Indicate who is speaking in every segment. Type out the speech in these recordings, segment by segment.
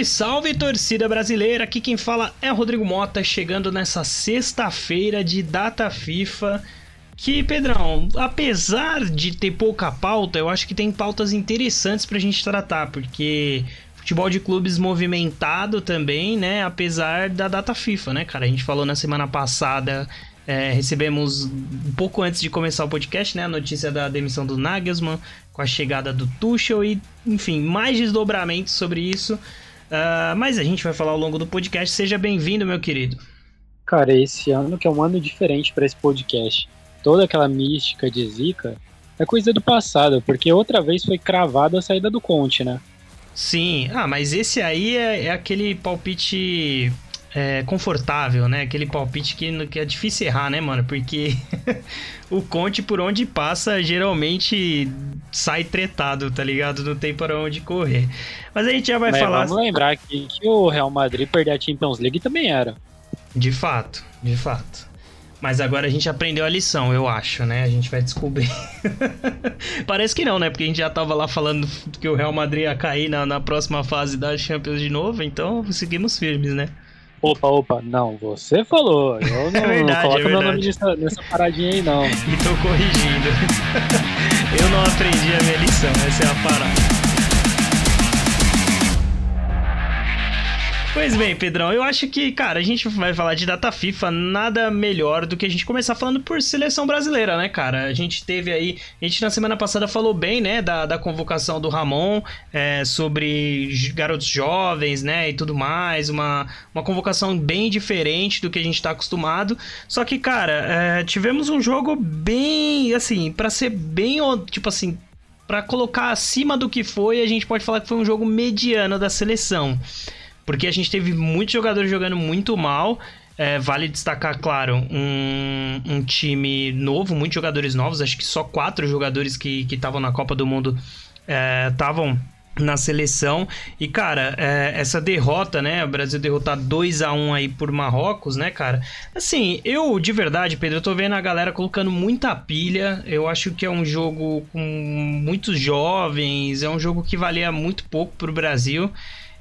Speaker 1: Salve, salve torcida brasileira! Aqui quem fala é Rodrigo Mota, chegando nessa sexta-feira de data FIFA. Que, Pedrão, apesar de ter pouca pauta, eu acho que tem pautas interessantes pra gente tratar, porque futebol de clubes movimentado também, né? Apesar da data FIFA, né, cara? A gente falou na semana passada é, recebemos um pouco antes de começar o podcast, né, a notícia da demissão do Nagelsmann, com a chegada do Tuchel e, enfim, mais desdobramentos sobre isso. Uh, mas a gente vai falar ao longo do podcast. Seja bem-vindo, meu querido.
Speaker 2: Cara, esse ano que é um ano diferente para esse podcast. Toda aquela mística de Zika é coisa do passado, porque outra vez foi cravada a saída do Conte, né?
Speaker 1: Sim, ah, mas esse aí é, é aquele palpite é, confortável, né? Aquele palpite que, que é difícil errar, né, mano? Porque o Conte, por onde passa, geralmente sai tretado, tá ligado? Não tem para onde correr. Mas a gente já vai
Speaker 2: Mas
Speaker 1: falar.
Speaker 2: Vamos lembrar que, que o Real Madrid perder a Champions League também era.
Speaker 1: De fato, de fato. Mas agora a gente aprendeu a lição, eu acho, né? A gente vai descobrir. Parece que não, né? Porque a gente já tava lá falando que o Real Madrid ia cair na, na próxima fase da Champions de novo, então seguimos firmes, né?
Speaker 2: Opa, opa, não, você falou. Eu não, é verdade, não coloco é meu nome nessa, nessa paradinha aí, não.
Speaker 1: e tô corrigindo. eu não aprendi a minha lição, essa é a parada. Pois bem, Pedrão, eu acho que, cara, a gente vai falar de data FIFA, nada melhor do que a gente começar falando por seleção brasileira, né, cara? A gente teve aí, a gente na semana passada falou bem, né, da, da convocação do Ramon é, sobre garotos jovens, né, e tudo mais, uma, uma convocação bem diferente do que a gente tá acostumado. Só que, cara, é, tivemos um jogo bem, assim, para ser bem, tipo assim, para colocar acima do que foi, a gente pode falar que foi um jogo mediano da seleção. Porque a gente teve muitos jogadores jogando muito mal. É, vale destacar, claro, um, um, time novo, muitos jogadores novos. Acho que só quatro jogadores que estavam na Copa do Mundo estavam é, na seleção. E, cara, é, essa derrota, né? O Brasil derrotar 2 a 1 aí por Marrocos, né, cara? Assim, eu, de verdade, Pedro, eu tô vendo a galera colocando muita pilha. Eu acho que é um jogo com muitos jovens, é um jogo que valia muito pouco pro Brasil.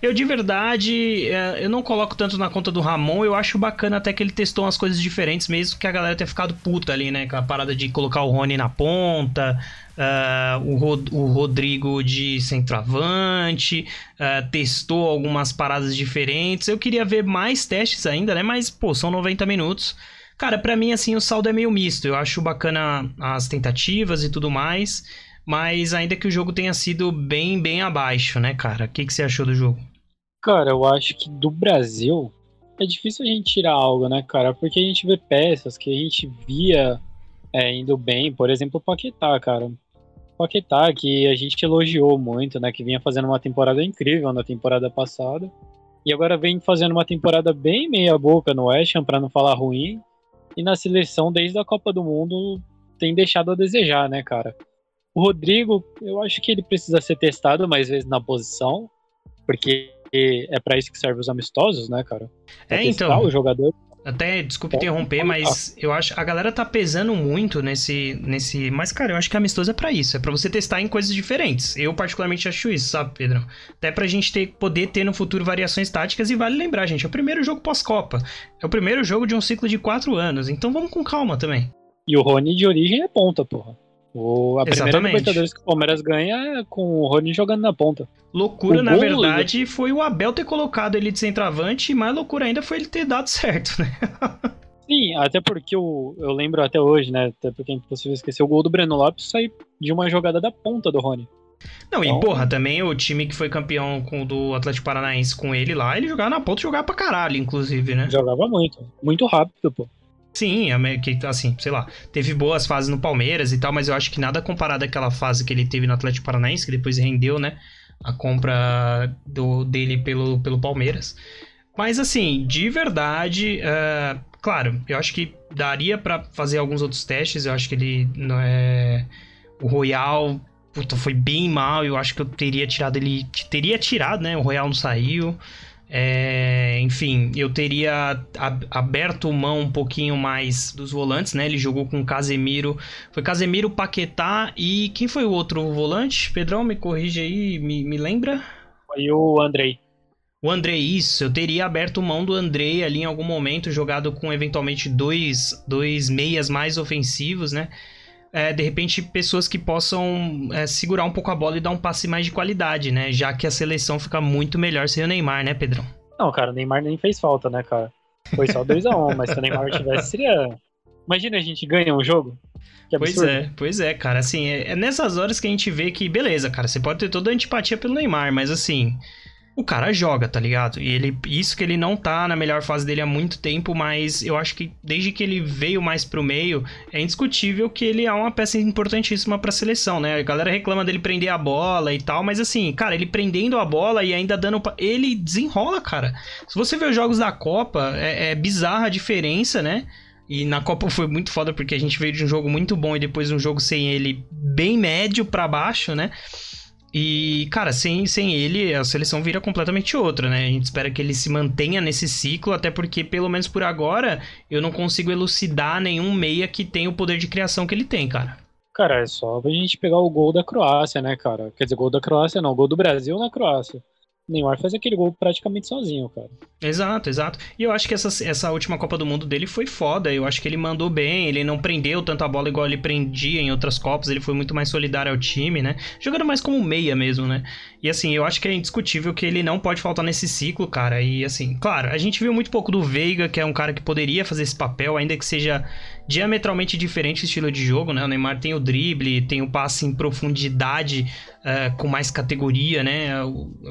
Speaker 1: Eu de verdade, é, eu não coloco tanto na conta do Ramon, eu acho bacana até que ele testou umas coisas diferentes, mesmo que a galera tenha ficado puta ali, né? Com a parada de colocar o Rony na ponta, uh, o, Rod o Rodrigo de centroavante, uh, testou algumas paradas diferentes. Eu queria ver mais testes ainda, né? Mas, pô, são 90 minutos. Cara, para mim, assim, o saldo é meio misto. Eu acho bacana as tentativas e tudo mais. Mas ainda que o jogo tenha sido bem, bem abaixo, né, cara? O que, que você achou do jogo?
Speaker 2: Cara, eu acho que do Brasil é difícil a gente tirar algo, né, cara? Porque a gente vê peças que a gente via é, indo bem, por exemplo, o Paquetá, cara. Paquetá, que a gente elogiou muito, né? Que vinha fazendo uma temporada incrível na temporada passada. E agora vem fazendo uma temporada bem meia boca no West Ham, pra não falar ruim. E na seleção, desde a Copa do Mundo, tem deixado a desejar, né, cara? O Rodrigo, eu acho que ele precisa ser testado mais vezes na posição, porque é para isso que servem os amistosos, né, cara? Pra
Speaker 1: é, então.
Speaker 2: O jogador.
Speaker 1: Até, desculpe interromper, mas eu acho a galera tá pesando muito nesse nesse, mas cara, eu acho que amistoso é para isso, é para você testar em coisas diferentes. Eu particularmente acho isso, sabe, Pedro? Até pra gente ter poder ter no futuro variações táticas e vale lembrar, gente, é o primeiro jogo pós-copa. É o primeiro jogo de um ciclo de quatro anos, então vamos com calma também.
Speaker 2: E o Rony de origem é ponta, porra. O, a Exatamente. primeira Libertadores que o Palmeiras ganha é com o Rony jogando na ponta.
Speaker 1: Loucura, o na verdade, foi o Abel ter colocado ele de centroavante, e mais loucura ainda foi ele ter dado certo, né?
Speaker 2: Sim, até porque eu, eu lembro até hoje, né? Até porque é impossível esquecer, o gol do Breno Lopes saiu de uma jogada da ponta do Rony.
Speaker 1: Não, então, e porra, também o time que foi campeão com do Atlético Paranaense com ele lá, ele jogava na ponta e jogava pra caralho, inclusive, né?
Speaker 2: Jogava muito. Muito rápido, pô.
Speaker 1: Sim, é que, assim, sei lá, teve boas fases no Palmeiras e tal, mas eu acho que nada comparado àquela fase que ele teve no Atlético Paranaense, que depois rendeu, né, a compra do, dele pelo, pelo Palmeiras. Mas, assim, de verdade, uh, claro, eu acho que daria para fazer alguns outros testes, eu acho que ele, não é, o Royal, puta, foi bem mal, eu acho que eu teria tirado ele, teria tirado, né, o Royal não saiu, é, enfim, eu teria aberto mão um pouquinho mais dos volantes, né? Ele jogou com Casemiro. Foi Casemiro, Paquetá e quem foi o outro volante? Pedrão, me corrige aí, me, me lembra?
Speaker 2: Foi o Andrei.
Speaker 1: O André, isso, eu teria aberto mão do André ali em algum momento, jogado com eventualmente dois, dois meias mais ofensivos, né? É, de repente, pessoas que possam é, segurar um pouco a bola e dar um passe mais de qualidade, né? Já que a seleção fica muito melhor sem o Neymar, né, Pedrão?
Speaker 2: Não, cara, o Neymar nem fez falta, né, cara? Foi só 2x1, um, mas se o Neymar tivesse, seria. Imagina a gente ganha um jogo.
Speaker 1: pois é, pois é, cara. Assim, é, é nessas horas que a gente vê que, beleza, cara, você pode ter toda a antipatia pelo Neymar, mas assim, o cara joga, tá ligado? E ele, isso que ele não tá na melhor fase dele há muito tempo, mas eu acho que desde que ele veio mais pro meio, é indiscutível que ele é uma peça importantíssima pra seleção, né? A galera reclama dele prender a bola e tal, mas assim, cara, ele prendendo a bola e ainda dando. Ele desenrola, cara. Se você ver os jogos da Copa, é, é bizarra a diferença, né? E na Copa foi muito foda porque a gente veio de um jogo muito bom e depois um jogo sem ele bem médio para baixo, né? E, cara, sem, sem ele, a seleção vira completamente outra, né? A gente espera que ele se mantenha nesse ciclo, até porque, pelo menos por agora, eu não consigo elucidar nenhum meia que tem o poder de criação que ele tem, cara.
Speaker 2: Cara, é só a gente pegar o gol da Croácia, né, cara? Quer dizer, gol da Croácia não, gol do Brasil na Croácia. Neymar fez aquele gol praticamente sozinho, cara.
Speaker 1: Exato, exato. E eu acho que essa, essa última Copa do Mundo dele foi foda. Eu acho que ele mandou bem, ele não prendeu tanto a bola igual ele prendia em outras Copas, ele foi muito mais solidário ao time, né? Jogando mais como meia mesmo, né? E assim, eu acho que é indiscutível que ele não pode faltar nesse ciclo, cara. E assim, claro, a gente viu muito pouco do Veiga, que é um cara que poderia fazer esse papel, ainda que seja diametralmente diferente o estilo de jogo, né? O Neymar tem o drible, tem o passe em profundidade uh, com mais categoria, né?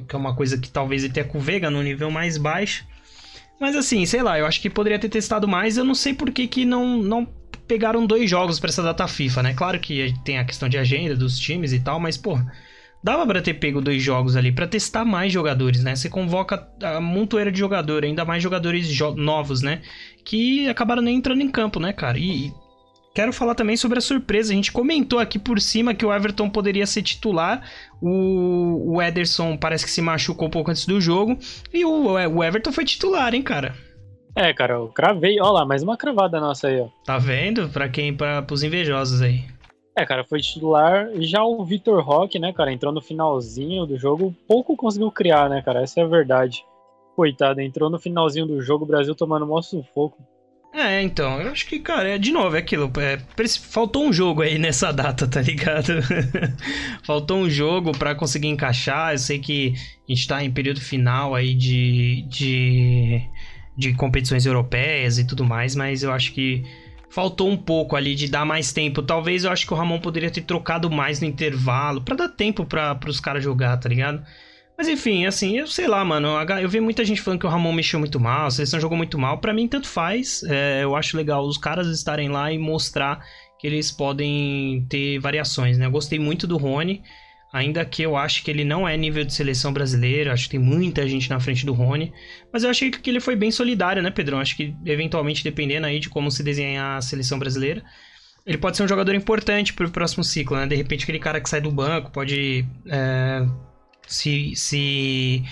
Speaker 1: Que é uma coisa que talvez até com o Vega no nível mais baixo. Mas assim, sei lá, eu acho que poderia ter testado mais. Eu não sei por que, que não, não pegaram dois jogos para essa data FIFA, né? Claro que tem a questão de agenda dos times e tal, mas, pô, dava pra ter pego dois jogos ali para testar mais jogadores, né? Você convoca a montoeira de jogador, ainda mais jogadores jo novos, né? Que acabaram nem entrando em campo, né, cara? E, quero falar também sobre a surpresa. A gente comentou aqui por cima que o Everton poderia ser titular. O, o Ederson parece que se machucou um pouco antes do jogo. E o, o Everton foi titular, hein, cara?
Speaker 2: É, cara, eu cravei. Olha lá, mais uma cravada nossa aí, ó.
Speaker 1: Tá vendo? Pra quem? Pra, pros invejosos aí.
Speaker 2: É, cara, foi titular. Já o Vitor Roque, né, cara, entrou no finalzinho do jogo. Pouco conseguiu criar, né, cara? Essa é a verdade. Coitado, entrou no finalzinho do jogo, o Brasil tomando um sufoco.
Speaker 1: É, então, eu acho que, cara, é de novo, é aquilo. É, faltou um jogo aí nessa data, tá ligado? faltou um jogo para conseguir encaixar. Eu sei que a gente tá em período final aí de, de, de competições europeias e tudo mais, mas eu acho que faltou um pouco ali de dar mais tempo. Talvez eu acho que o Ramon poderia ter trocado mais no intervalo para dar tempo para os caras jogar, tá ligado? Mas enfim, assim, eu sei lá, mano. Eu vi muita gente falando que o Ramon mexeu muito mal, a seleção jogou muito mal. Para mim, tanto faz. É, eu acho legal os caras estarem lá e mostrar que eles podem ter variações, né? Eu gostei muito do Rony. Ainda que eu acho que ele não é nível de seleção brasileira, acho que tem muita gente na frente do Rony. Mas eu achei que ele foi bem solidário, né, Pedrão? Acho que, eventualmente, dependendo aí de como se desenhar a seleção brasileira, ele pode ser um jogador importante pro próximo ciclo, né? De repente, aquele cara que sai do banco pode é, se, se,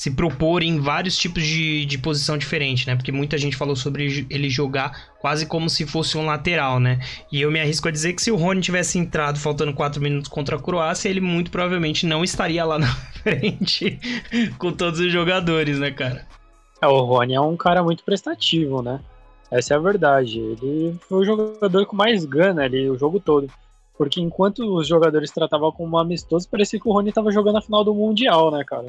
Speaker 1: se propor em vários tipos de, de posição diferente, né? Porque muita gente falou sobre ele jogar quase como se fosse um lateral, né? E eu me arrisco a dizer que se o Rony tivesse entrado faltando 4 minutos contra a Croácia, ele muito provavelmente não estaria lá na frente com todos os jogadores, né, cara?
Speaker 2: É, o Rony é um cara muito prestativo, né? Essa é a verdade. Ele foi o jogador com mais gana ali o jogo todo. Porque enquanto os jogadores tratavam como amistoso, parecia que o Rony tava jogando a final do Mundial, né, cara?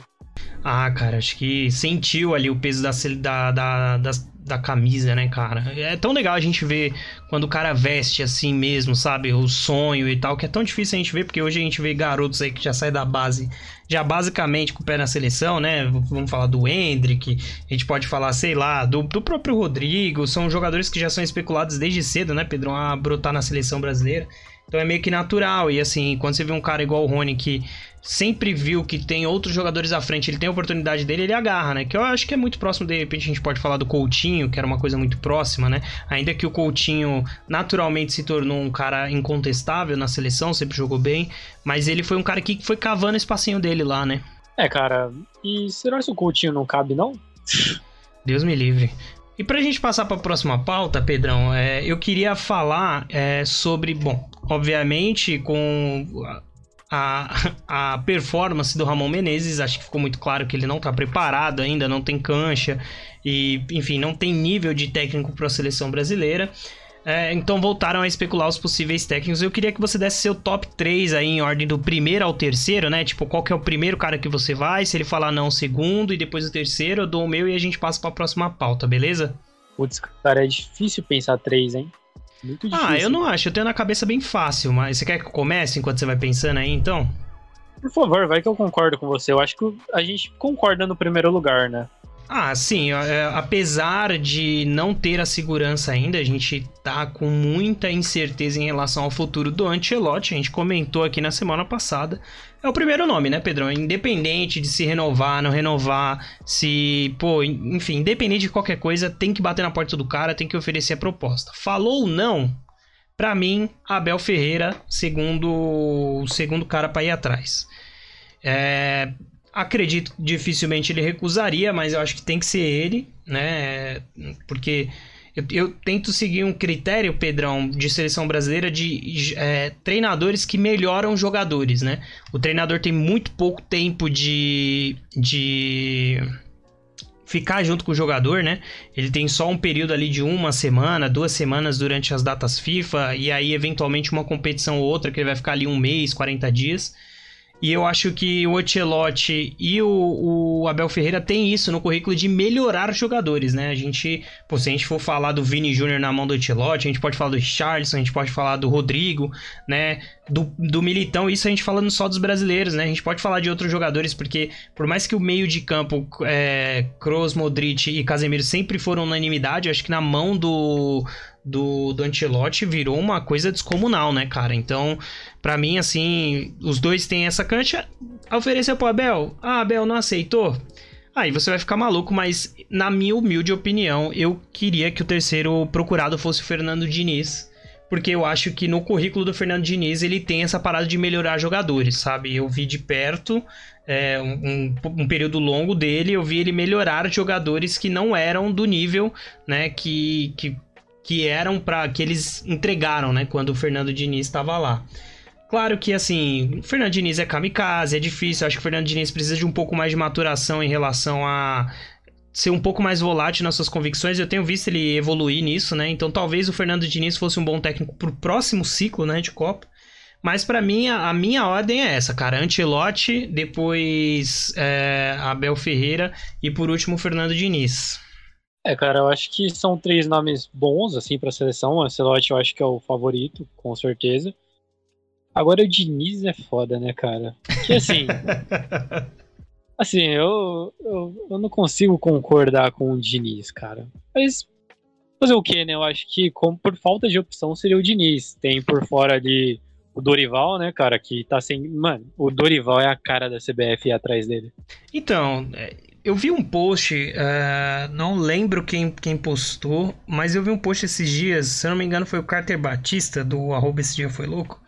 Speaker 1: Ah, cara, acho que sentiu ali o peso da, da, da, da, da camisa, né, cara? É tão legal a gente ver quando o cara veste assim mesmo, sabe? O sonho e tal, que é tão difícil a gente ver, porque hoje a gente vê garotos aí que já saem da base, já basicamente com o pé na seleção, né? Vamos falar do Hendrick, a gente pode falar, sei lá, do, do próprio Rodrigo, são jogadores que já são especulados desde cedo, né, Pedro? A brotar na seleção brasileira. Então é meio que natural. E assim, quando você vê um cara igual o Rony que sempre viu que tem outros jogadores à frente, ele tem a oportunidade dele, ele agarra, né? Que eu acho que é muito próximo, de repente a gente pode falar do Coutinho, que era uma coisa muito próxima, né? Ainda que o Coutinho naturalmente se tornou um cara incontestável na seleção, sempre jogou bem, mas ele foi um cara que foi cavando o espacinho dele lá, né?
Speaker 2: É, cara, e será que o Coutinho não cabe, não?
Speaker 1: Deus me livre. E pra gente passar para a próxima pauta, Pedrão, é, eu queria falar é, sobre, bom, obviamente com a, a performance do Ramon Menezes. Acho que ficou muito claro que ele não está preparado ainda, não tem cancha e, enfim, não tem nível de técnico para a seleção brasileira. É, então voltaram a especular os possíveis técnicos. Eu queria que você desse seu top 3 aí em ordem do primeiro ao terceiro, né? Tipo, qual que é o primeiro cara que você vai? Se ele falar não, o segundo, e depois o terceiro, eu dou o meu e a gente passa para a próxima pauta, beleza?
Speaker 2: Putz, cara, é difícil pensar três, hein?
Speaker 1: Muito difícil. Ah, eu não acho. Eu tenho na cabeça bem fácil, mas você quer que eu comece enquanto você vai pensando aí, então?
Speaker 2: Por favor, vai que eu concordo com você. Eu acho que a gente concorda no primeiro lugar, né?
Speaker 1: Ah, sim. É, apesar de não ter a segurança ainda, a gente tá com muita incerteza em relação ao futuro do Ancelotti. A gente comentou aqui na semana passada. É o primeiro nome, né, Pedrão? Independente de se renovar, não renovar, se. Pô, enfim, independente de qualquer coisa, tem que bater na porta do cara, tem que oferecer a proposta. Falou não? Para mim, Abel Ferreira, segundo o segundo cara para ir atrás. É, Acredito que dificilmente ele recusaria, mas eu acho que tem que ser ele, né? Porque eu, eu tento seguir um critério, Pedrão, de seleção brasileira de é, treinadores que melhoram jogadores, né? O treinador tem muito pouco tempo de, de ficar junto com o jogador, né? Ele tem só um período ali de uma semana, duas semanas durante as datas FIFA, e aí eventualmente uma competição ou outra que ele vai ficar ali um mês, 40 dias. E eu acho que o Ancelotti e o, o, Abel Ferreira têm isso no currículo de melhorar jogadores, né? A gente, pô, se a gente for falar do Vini Júnior na mão do Ancelotti, a gente pode falar do Charleston, a gente pode falar do Rodrigo, né? Do, do Militão, isso a gente falando só dos brasileiros, né? A gente pode falar de outros jogadores, porque por mais que o meio de campo, é, Kroos, Modric e Casemiro sempre foram unanimidade, acho que na mão do, do, do virou uma coisa descomunal, né, cara? Então, para mim, assim, os dois têm essa cancha. Ofereceu pro Abel? Ah, Abel não aceitou? Aí você vai ficar maluco, mas na minha humilde opinião, eu queria que o terceiro procurado fosse o Fernando Diniz. Porque eu acho que no currículo do Fernando Diniz ele tem essa parada de melhorar jogadores, sabe? Eu vi de perto é, um, um, período longo dele, eu vi ele melhorar jogadores que não eram do nível, né? Que, que que eram para que eles entregaram, né, quando o Fernando Diniz estava lá. Claro que assim, o Fernando Diniz é kamikaze, é difícil, acho que o Fernando Diniz precisa de um pouco mais de maturação em relação a ser um pouco mais volátil nas suas convicções. Eu tenho visto ele evoluir nisso, né? Então talvez o Fernando Diniz fosse um bom técnico pro próximo ciclo, né, de Copa. Mas para mim, a, a, minha ordem é essa, cara. Antelote, depois é, Abel Ferreira e por último Fernando Diniz.
Speaker 2: É, cara, eu acho que são três nomes bons, assim, pra seleção. O Ancelotti eu acho que é o favorito, com certeza. Agora o Diniz é foda, né, cara? Que assim. assim, eu, eu, eu, não consigo concordar com o Diniz, cara. Mas fazer o que, né? Eu acho que, como por falta de opção, seria o Diniz. Tem por fora ali o Dorival, né, cara, que tá sem. Mano, o Dorival é a cara da CBF atrás dele.
Speaker 1: Então, é, eu vi um post, uh, não lembro quem, quem postou, mas eu vi um post esses dias, se eu não me engano foi o Carter Batista, do arroba esse dia foi louco,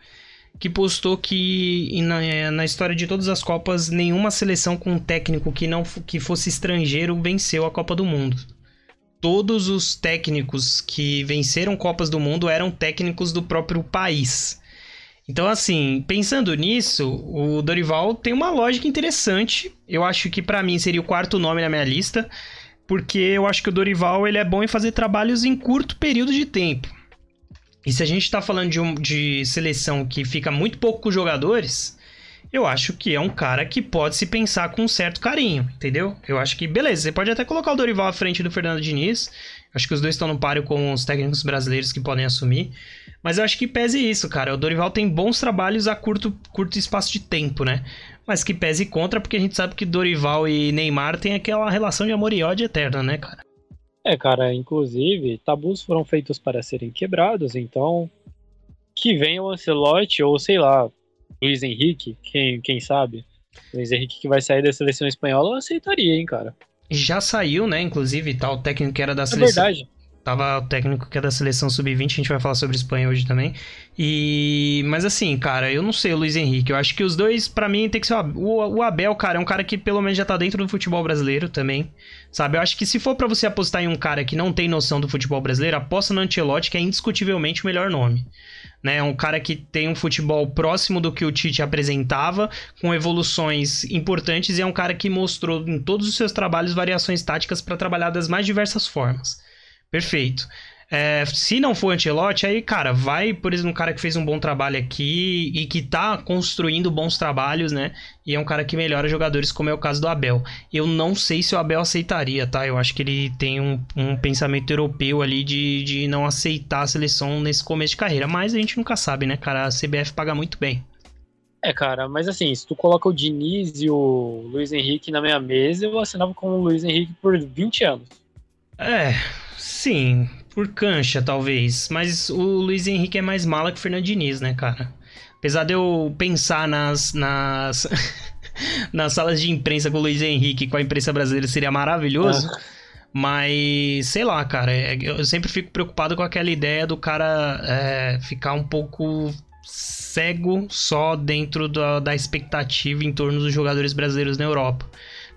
Speaker 1: que postou que na, na história de todas as Copas, nenhuma seleção com um técnico que não que fosse estrangeiro venceu a Copa do Mundo. Todos os técnicos que venceram Copas do Mundo eram técnicos do próprio país. Então, assim, pensando nisso, o Dorival tem uma lógica interessante. Eu acho que para mim seria o quarto nome na minha lista, porque eu acho que o Dorival ele é bom em fazer trabalhos em curto período de tempo. E se a gente está falando de, um, de seleção que fica muito pouco com jogadores, eu acho que é um cara que pode se pensar com um certo carinho, entendeu? Eu acho que, beleza, você pode até colocar o Dorival à frente do Fernando Diniz. Acho que os dois estão no páreo com os técnicos brasileiros que podem assumir. Mas eu acho que pese isso, cara. O Dorival tem bons trabalhos a curto, curto espaço de tempo, né? Mas que pese contra, porque a gente sabe que Dorival e Neymar têm aquela relação de amor e ódio eterna, né, cara?
Speaker 2: É, cara, inclusive, tabus foram feitos para serem quebrados, então. Que venha o Ancelotti, ou sei lá, Luiz Henrique, quem, quem sabe? Luiz Henrique que vai sair da seleção espanhola, eu aceitaria, hein, cara.
Speaker 1: Já saiu, né? Inclusive, tal, técnico que era da é seleção.
Speaker 2: Verdade.
Speaker 1: Tava o técnico que é da seleção sub-20, a gente vai falar sobre Espanha hoje também. E mas assim, cara, eu não sei Luiz Henrique. Eu acho que os dois para mim tem que ser o, o Abel, cara, é um cara que pelo menos já tá dentro do futebol brasileiro também. Sabe? Eu acho que se for para você apostar em um cara que não tem noção do futebol brasileiro, aposta no Ancelotti, que é indiscutivelmente o melhor nome. Né? Um cara que tem um futebol próximo do que o Tite apresentava, com evoluções importantes, e é um cara que mostrou em todos os seus trabalhos variações táticas para trabalhar das mais diversas formas. Perfeito. É, se não for Ancelotti, aí, cara, vai, por exemplo, um cara que fez um bom trabalho aqui e que tá construindo bons trabalhos, né? E é um cara que melhora jogadores, como é o caso do Abel. Eu não sei se o Abel aceitaria, tá? Eu acho que ele tem um, um pensamento europeu ali de, de não aceitar a seleção nesse começo de carreira. Mas a gente nunca sabe, né, cara? A CBF paga muito bem.
Speaker 2: É, cara, mas assim, se tu coloca o Diniz e o Luiz Henrique na minha mesa, eu assinava com o Luiz Henrique por 20 anos.
Speaker 1: É, Sim, por cancha, talvez. Mas o Luiz Henrique é mais mala que o Fernando Diniz, né, cara? Apesar de eu pensar nas. nas... nas salas de imprensa com o Luiz Henrique, com a imprensa brasileira, seria maravilhoso. Mas, sei lá, cara, é, eu sempre fico preocupado com aquela ideia do cara é, ficar um pouco cego só dentro da, da expectativa em torno dos jogadores brasileiros na Europa.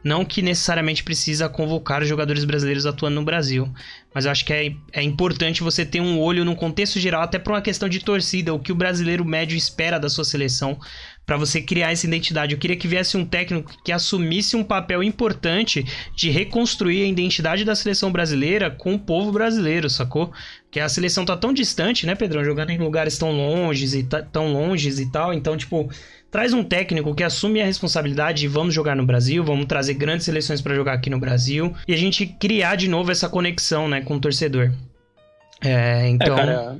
Speaker 1: Não que necessariamente precisa convocar jogadores brasileiros atuando no Brasil, mas eu acho que é, é importante você ter um olho no contexto geral, até por uma questão de torcida, o que o brasileiro médio espera da sua seleção, para você criar essa identidade. Eu queria que viesse um técnico que assumisse um papel importante de reconstruir a identidade da seleção brasileira com o povo brasileiro, sacou? Que a seleção tá tão distante, né, Pedrão? Jogando em lugares tão longes e tão longes e tal. Então, tipo, Traz um técnico que assume a responsabilidade de vamos jogar no Brasil, vamos trazer grandes seleções para jogar aqui no Brasil e a gente criar de novo essa conexão, né, com o torcedor. É, então. É, cara,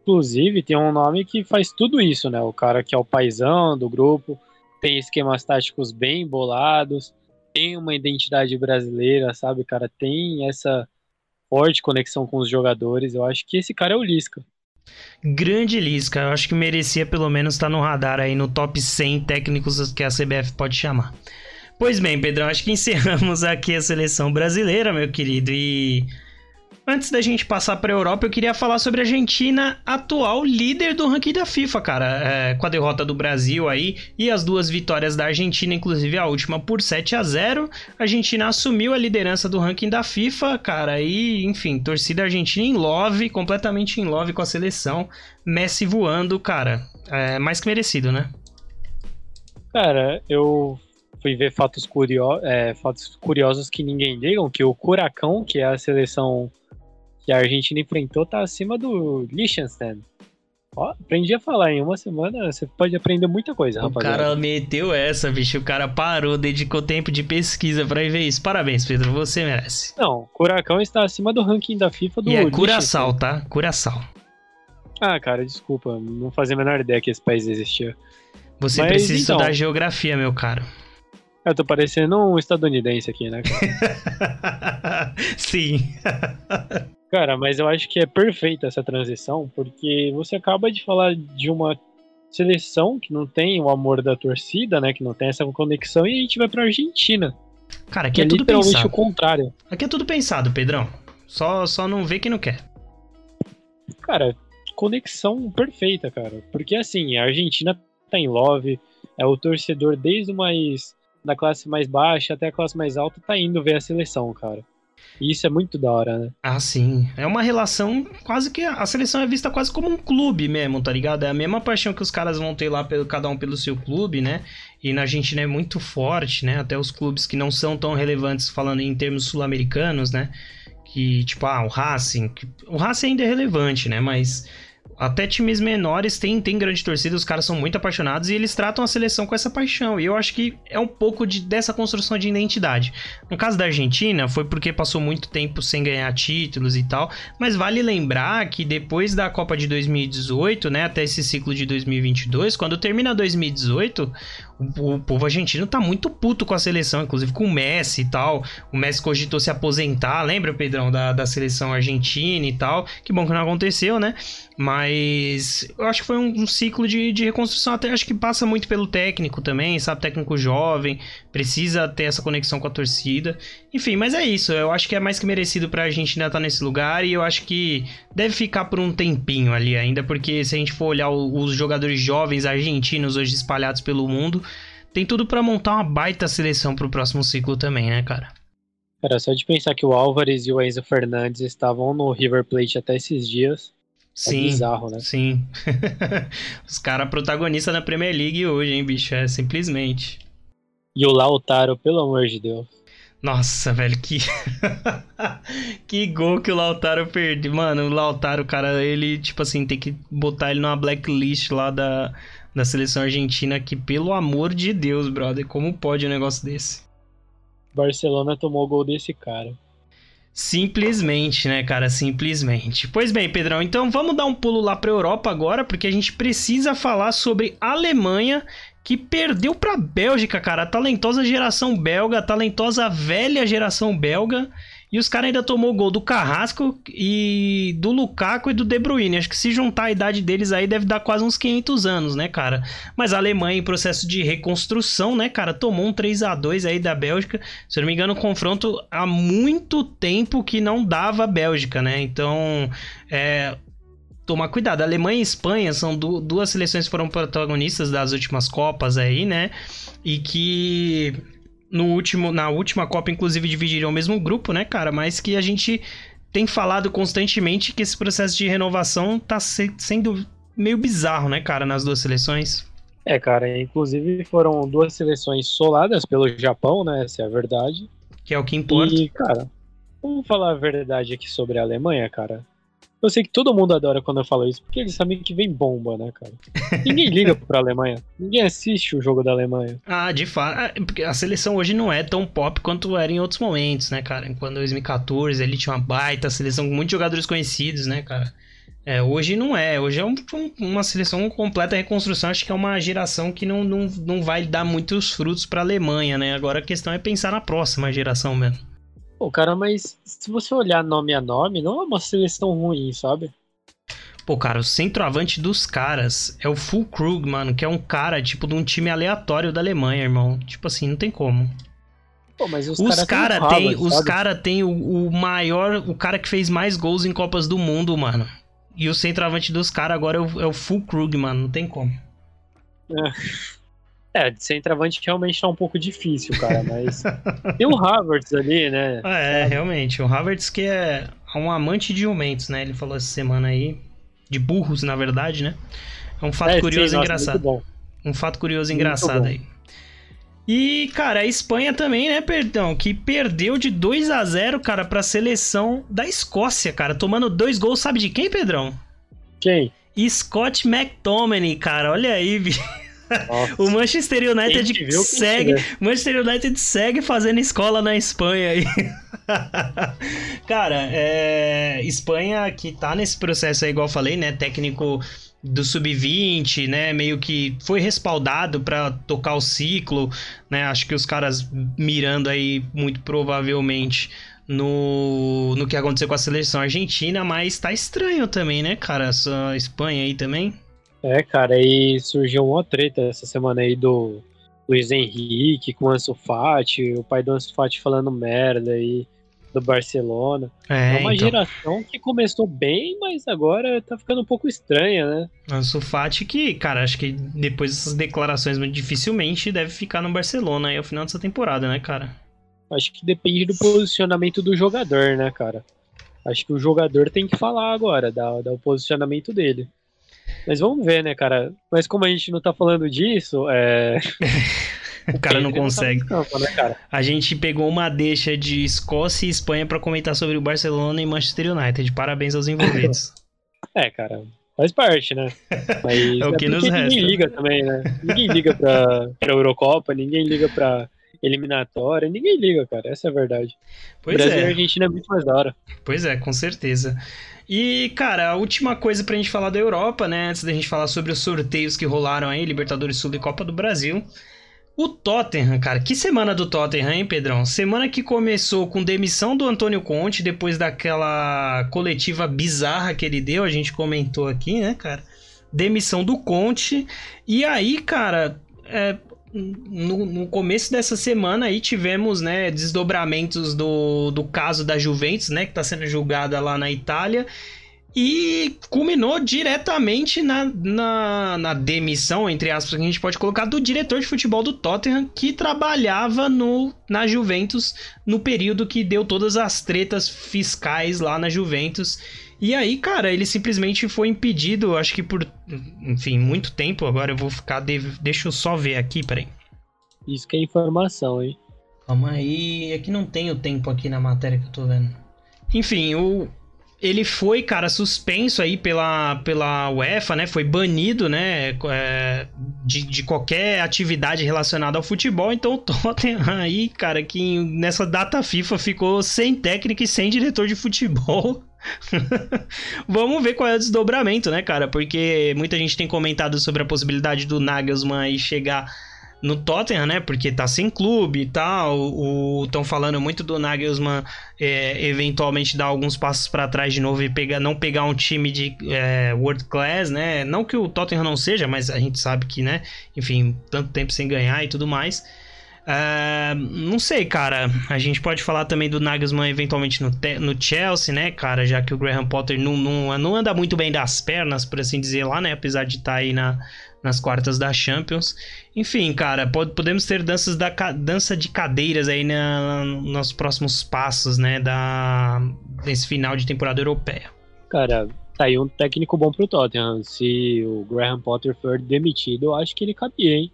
Speaker 2: inclusive, tem um nome que faz tudo isso, né? O cara que é o paizão do grupo, tem esquemas táticos bem bolados, tem uma identidade brasileira, sabe, cara? Tem essa forte conexão com os jogadores. Eu acho que esse cara é o Lisca.
Speaker 1: Grande Lisca, eu acho que merecia pelo menos estar no radar aí no top 100 técnicos que a CBF pode chamar. Pois bem, Pedrão, acho que encerramos aqui a seleção brasileira, meu querido, e Antes da gente passar para a Europa, eu queria falar sobre a Argentina, atual líder do ranking da FIFA, cara. É, com a derrota do Brasil aí e as duas vitórias da Argentina, inclusive a última por 7 a 0 a Argentina assumiu a liderança do ranking da FIFA, cara. E, enfim, torcida argentina em love, completamente em love com a seleção. Messi voando, cara. É mais que merecido, né?
Speaker 2: Cara, eu fui ver fatos, curio é, fatos curiosos que ninguém ligam, que o Curacão, que é a seleção que a Argentina enfrentou tá acima do Liechtenstein. Ó, aprendi a falar em uma semana, você pode aprender muita coisa,
Speaker 1: o rapaziada. O cara meteu essa, bicho. O cara parou, dedicou tempo de pesquisa para ver isso. Parabéns, Pedro, você merece.
Speaker 2: Não, Curacão está acima do ranking da FIFA do
Speaker 1: E é Curaçao, tá? Curaçao.
Speaker 2: Ah, cara, desculpa, não fazia a menor ideia que esse país existia.
Speaker 1: Você Mas, precisa então, estudar geografia, meu caro.
Speaker 2: Eu tô parecendo um estadunidense aqui, né?
Speaker 1: Sim.
Speaker 2: Cara, mas eu acho que é perfeita essa transição, porque você acaba de falar de uma seleção que não tem o amor da torcida, né? Que não tem essa conexão, e a gente vai pra Argentina.
Speaker 1: Cara, aqui é, é tudo pensado.
Speaker 2: o contrário.
Speaker 1: Aqui é tudo pensado, Pedrão. Só, só não vê quem não quer.
Speaker 2: Cara, conexão perfeita, cara. Porque assim, a Argentina tá em love, é o torcedor desde o mais da classe mais baixa até a classe mais alta tá indo ver a seleção, cara. E isso é muito da hora, né?
Speaker 1: Ah, sim. É uma relação quase que. A seleção é vista quase como um clube mesmo, tá ligado? É a mesma paixão que os caras vão ter lá, pelo, cada um pelo seu clube, né? E na Argentina é muito forte, né? Até os clubes que não são tão relevantes, falando em termos sul-americanos, né? Que, tipo, ah, o Racing. O Racing ainda é relevante, né? Mas até times menores têm, têm grande torcida, os caras são muito apaixonados e eles tratam a seleção com essa paixão. E eu acho que é um pouco de, dessa construção de identidade. No caso da Argentina, foi porque passou muito tempo sem ganhar títulos e tal. Mas vale lembrar que depois da Copa de 2018, né, até esse ciclo de 2022, quando termina 2018, o, povo argentino tá muito puto com a seleção, inclusive com o Messi e tal. O Messi cogitou se aposentar, lembra, Pedrão, da, da seleção argentina e tal. Que bom que não aconteceu, né? Mas Mas eu acho que foi um, um, ciclo de, de reconstrução, até acho que passa muito pelo técnico também, sabe? Técnico jovem, precisa ter essa conexão com a torcida. Enfim, mas é isso. Eu acho que é mais que merecido pra gente ainda estar tá nesse lugar e eu acho que deve ficar por um tempinho ali ainda, porque se a gente for olhar os jogadores jovens argentinos hoje espalhados pelo mundo, tem tudo para montar uma baita seleção pro próximo ciclo também, né, cara?
Speaker 2: Cara, só de pensar que o Álvares e o Enzo Fernandes estavam no River Plate até esses dias.
Speaker 1: É sim, é bizarro, né? Sim. Os caras protagonistas na Premier League hoje, hein, bicho? É simplesmente.
Speaker 2: E o Lautaro, pelo amor de Deus.
Speaker 1: Nossa, velho, que. que gol que o Lautaro perdeu. Mano, o Lautaro, cara, ele, tipo assim, tem que botar ele numa blacklist lá da, da seleção argentina, que pelo amor de Deus, brother, como pode um negócio desse?
Speaker 2: Barcelona tomou o gol desse cara.
Speaker 1: Simplesmente, né, cara? Simplesmente. Pois bem, Pedrão, então vamos dar um pulo lá para Europa agora, porque a gente precisa falar sobre Alemanha que perdeu para Bélgica, cara. A talentosa geração belga, a talentosa velha geração belga e os caras ainda tomou gol do Carrasco e do Lukaku e do De Bruyne. Acho que se juntar a idade deles aí deve dar quase uns 500 anos, né, cara? Mas a Alemanha em processo de reconstrução, né, cara, tomou um 3 a 2 aí da Bélgica. Se eu não me engano, um confronto há muito tempo que não dava a Bélgica, né? Então, é, tomar cuidado. A Alemanha e a Espanha são duas seleções que foram protagonistas das últimas Copas aí, né? E que no último, na última Copa, inclusive, dividiram o mesmo grupo, né, cara? Mas que a gente tem falado constantemente que esse processo de renovação tá se, sendo meio bizarro, né, cara, nas duas seleções.
Speaker 2: É, cara, inclusive foram duas seleções soladas pelo Japão, né? Essa é a verdade.
Speaker 1: Que é o que importa.
Speaker 2: E, cara, vamos falar a verdade aqui sobre a Alemanha, cara. Eu sei que todo mundo adora quando eu falo isso, porque eles sabem que vem bomba, né, cara? Ninguém liga pra Alemanha. Ninguém assiste o jogo da Alemanha.
Speaker 1: Ah, de fato. Ah, porque a seleção hoje não é tão pop quanto era em outros momentos, né, cara? Quando 2014 ele tinha uma baita seleção com muitos jogadores conhecidos, né, cara? É, hoje não é. Hoje é um, uma seleção completa reconstrução. Acho que é uma geração que não, não, não vai dar muitos frutos pra Alemanha, né? Agora a questão é pensar na próxima geração mesmo.
Speaker 2: Pô, cara, mas se você olhar nome a nome, não é uma seleção ruim, sabe?
Speaker 1: Pô, cara, o centroavante dos caras é o Full Krug, mano, que é um cara, tipo, de um time aleatório da Alemanha, irmão. Tipo assim, não tem como.
Speaker 2: Pô, mas os,
Speaker 1: os cara, cara tem, os cara tem o, o, maior, o cara que fez mais gols em Copas do Mundo, mano. E o centroavante dos caras agora é o, é o Full Krug, mano, não tem como.
Speaker 2: É. É, de centroavante realmente tá um pouco difícil, cara, mas tem o Havertz ali, né?
Speaker 1: Ah, é, realmente. O Havertz que é um amante de jumentos, né? Ele falou essa semana aí, de burros, na verdade, né? É um fato é, curioso sim, e engraçado. um fato curioso e engraçado aí. E, cara, a Espanha também, né, perdão, que perdeu de 2 a 0 cara, pra seleção da Escócia, cara, tomando dois gols, sabe de quem, Pedrão?
Speaker 2: Quem?
Speaker 1: Scott McTominay, cara, olha aí, bicho. O Manchester United segue, Manchester United segue fazendo escola na Espanha aí. Cara, é, Espanha que tá nesse processo aí, igual eu falei, né? Técnico do sub-20, né? Meio que foi respaldado para tocar o ciclo, né? Acho que os caras mirando aí muito provavelmente no, no que aconteceu com a seleção argentina, mas tá estranho também, né, cara? Essa Espanha aí também.
Speaker 2: É, cara, aí surgiu uma treta essa semana aí do Luiz Henrique com o Ansu Fati, o pai do Ansu Fati falando merda aí do Barcelona. É, é uma então... geração que começou bem, mas agora tá ficando um pouco estranha, né?
Speaker 1: Ansu Fati que, cara, acho que depois dessas declarações muito dificilmente deve ficar no Barcelona aí ao final dessa temporada, né, cara?
Speaker 2: Acho que depende do posicionamento do jogador, né, cara? Acho que o jogador tem que falar agora, dar, dar o posicionamento dele. Mas vamos ver, né, cara? Mas como a gente não tá falando disso, é.
Speaker 1: o cara não consegue. Tá campo, né? A gente pegou uma deixa de Escócia e Espanha para comentar sobre o Barcelona e Manchester United. Parabéns aos envolvidos.
Speaker 2: é, cara. Faz parte, né?
Speaker 1: Mas é o que é nos resta.
Speaker 2: Ninguém liga também, né? Ninguém liga pra, pra Eurocopa, ninguém liga pra eliminatória, ninguém liga, cara. Essa é a verdade.
Speaker 1: Pois
Speaker 2: Brasil
Speaker 1: é.
Speaker 2: e Argentina é muito mais da hora.
Speaker 1: Pois é, com certeza. E, cara, a última coisa pra gente falar da Europa, né? Antes da gente falar sobre os sorteios que rolaram aí, Libertadores Sul e Copa do Brasil. O Tottenham, cara, que semana do Tottenham, hein, Pedrão? Semana que começou com demissão do Antônio Conte depois daquela coletiva bizarra que ele deu, a gente comentou aqui, né, cara? Demissão do Conte. E aí, cara, é, no, no, começo dessa semana aí tivemos, né, desdobramentos do, do caso da Juventus, né, que tá sendo julgada lá na Itália. E culminou diretamente na, na, na, demissão, entre aspas, que a gente pode colocar, do diretor de futebol do Tottenham, que trabalhava no, na Juventus no período que deu todas as tretas fiscais lá na Juventus. E aí, cara, ele simplesmente foi impedido, acho que por, enfim, muito tempo. Agora eu vou ficar. De... Deixa eu só ver aqui, peraí.
Speaker 2: Isso que é informação, hein?
Speaker 1: Calma aí, é que não tem o tempo aqui na matéria que eu tô vendo. Enfim, o, ele foi, cara, suspenso aí pela, pela UEFA, né? Foi banido, né? É, de, de qualquer atividade relacionada ao futebol. Então o Tottenham aí, cara, que nessa data FIFA ficou sem técnico e sem diretor de futebol. Vamos ver qual é o desdobramento, né, cara? Porque muita gente tem comentado sobre a possibilidade do Nagelsmann chegar no Tottenham, né? Porque tá sem clube e tal. Estão falando muito do Nagelsmann é, eventualmente dar alguns passos para trás de novo e pegar, não pegar um time de é, world class, né? Não que o Tottenham não seja, mas a gente sabe que, né? Enfim, tanto tempo sem ganhar e tudo mais. Uh, não sei, cara. A gente pode falar também do Nagelsmann eventualmente no, no Chelsea, né, cara? Já que o Graham Potter não, não, não anda muito bem das pernas, por assim dizer, lá, né? Apesar de estar tá aí na, nas quartas da Champions. Enfim, cara, pode, podemos ter danças da dança de cadeiras aí na, nos próximos passos, né, da desse final de temporada europeia.
Speaker 2: Cara, tá aí um técnico bom pro Tottenham. Se o Graham Potter for demitido, eu acho que ele cabia, hein?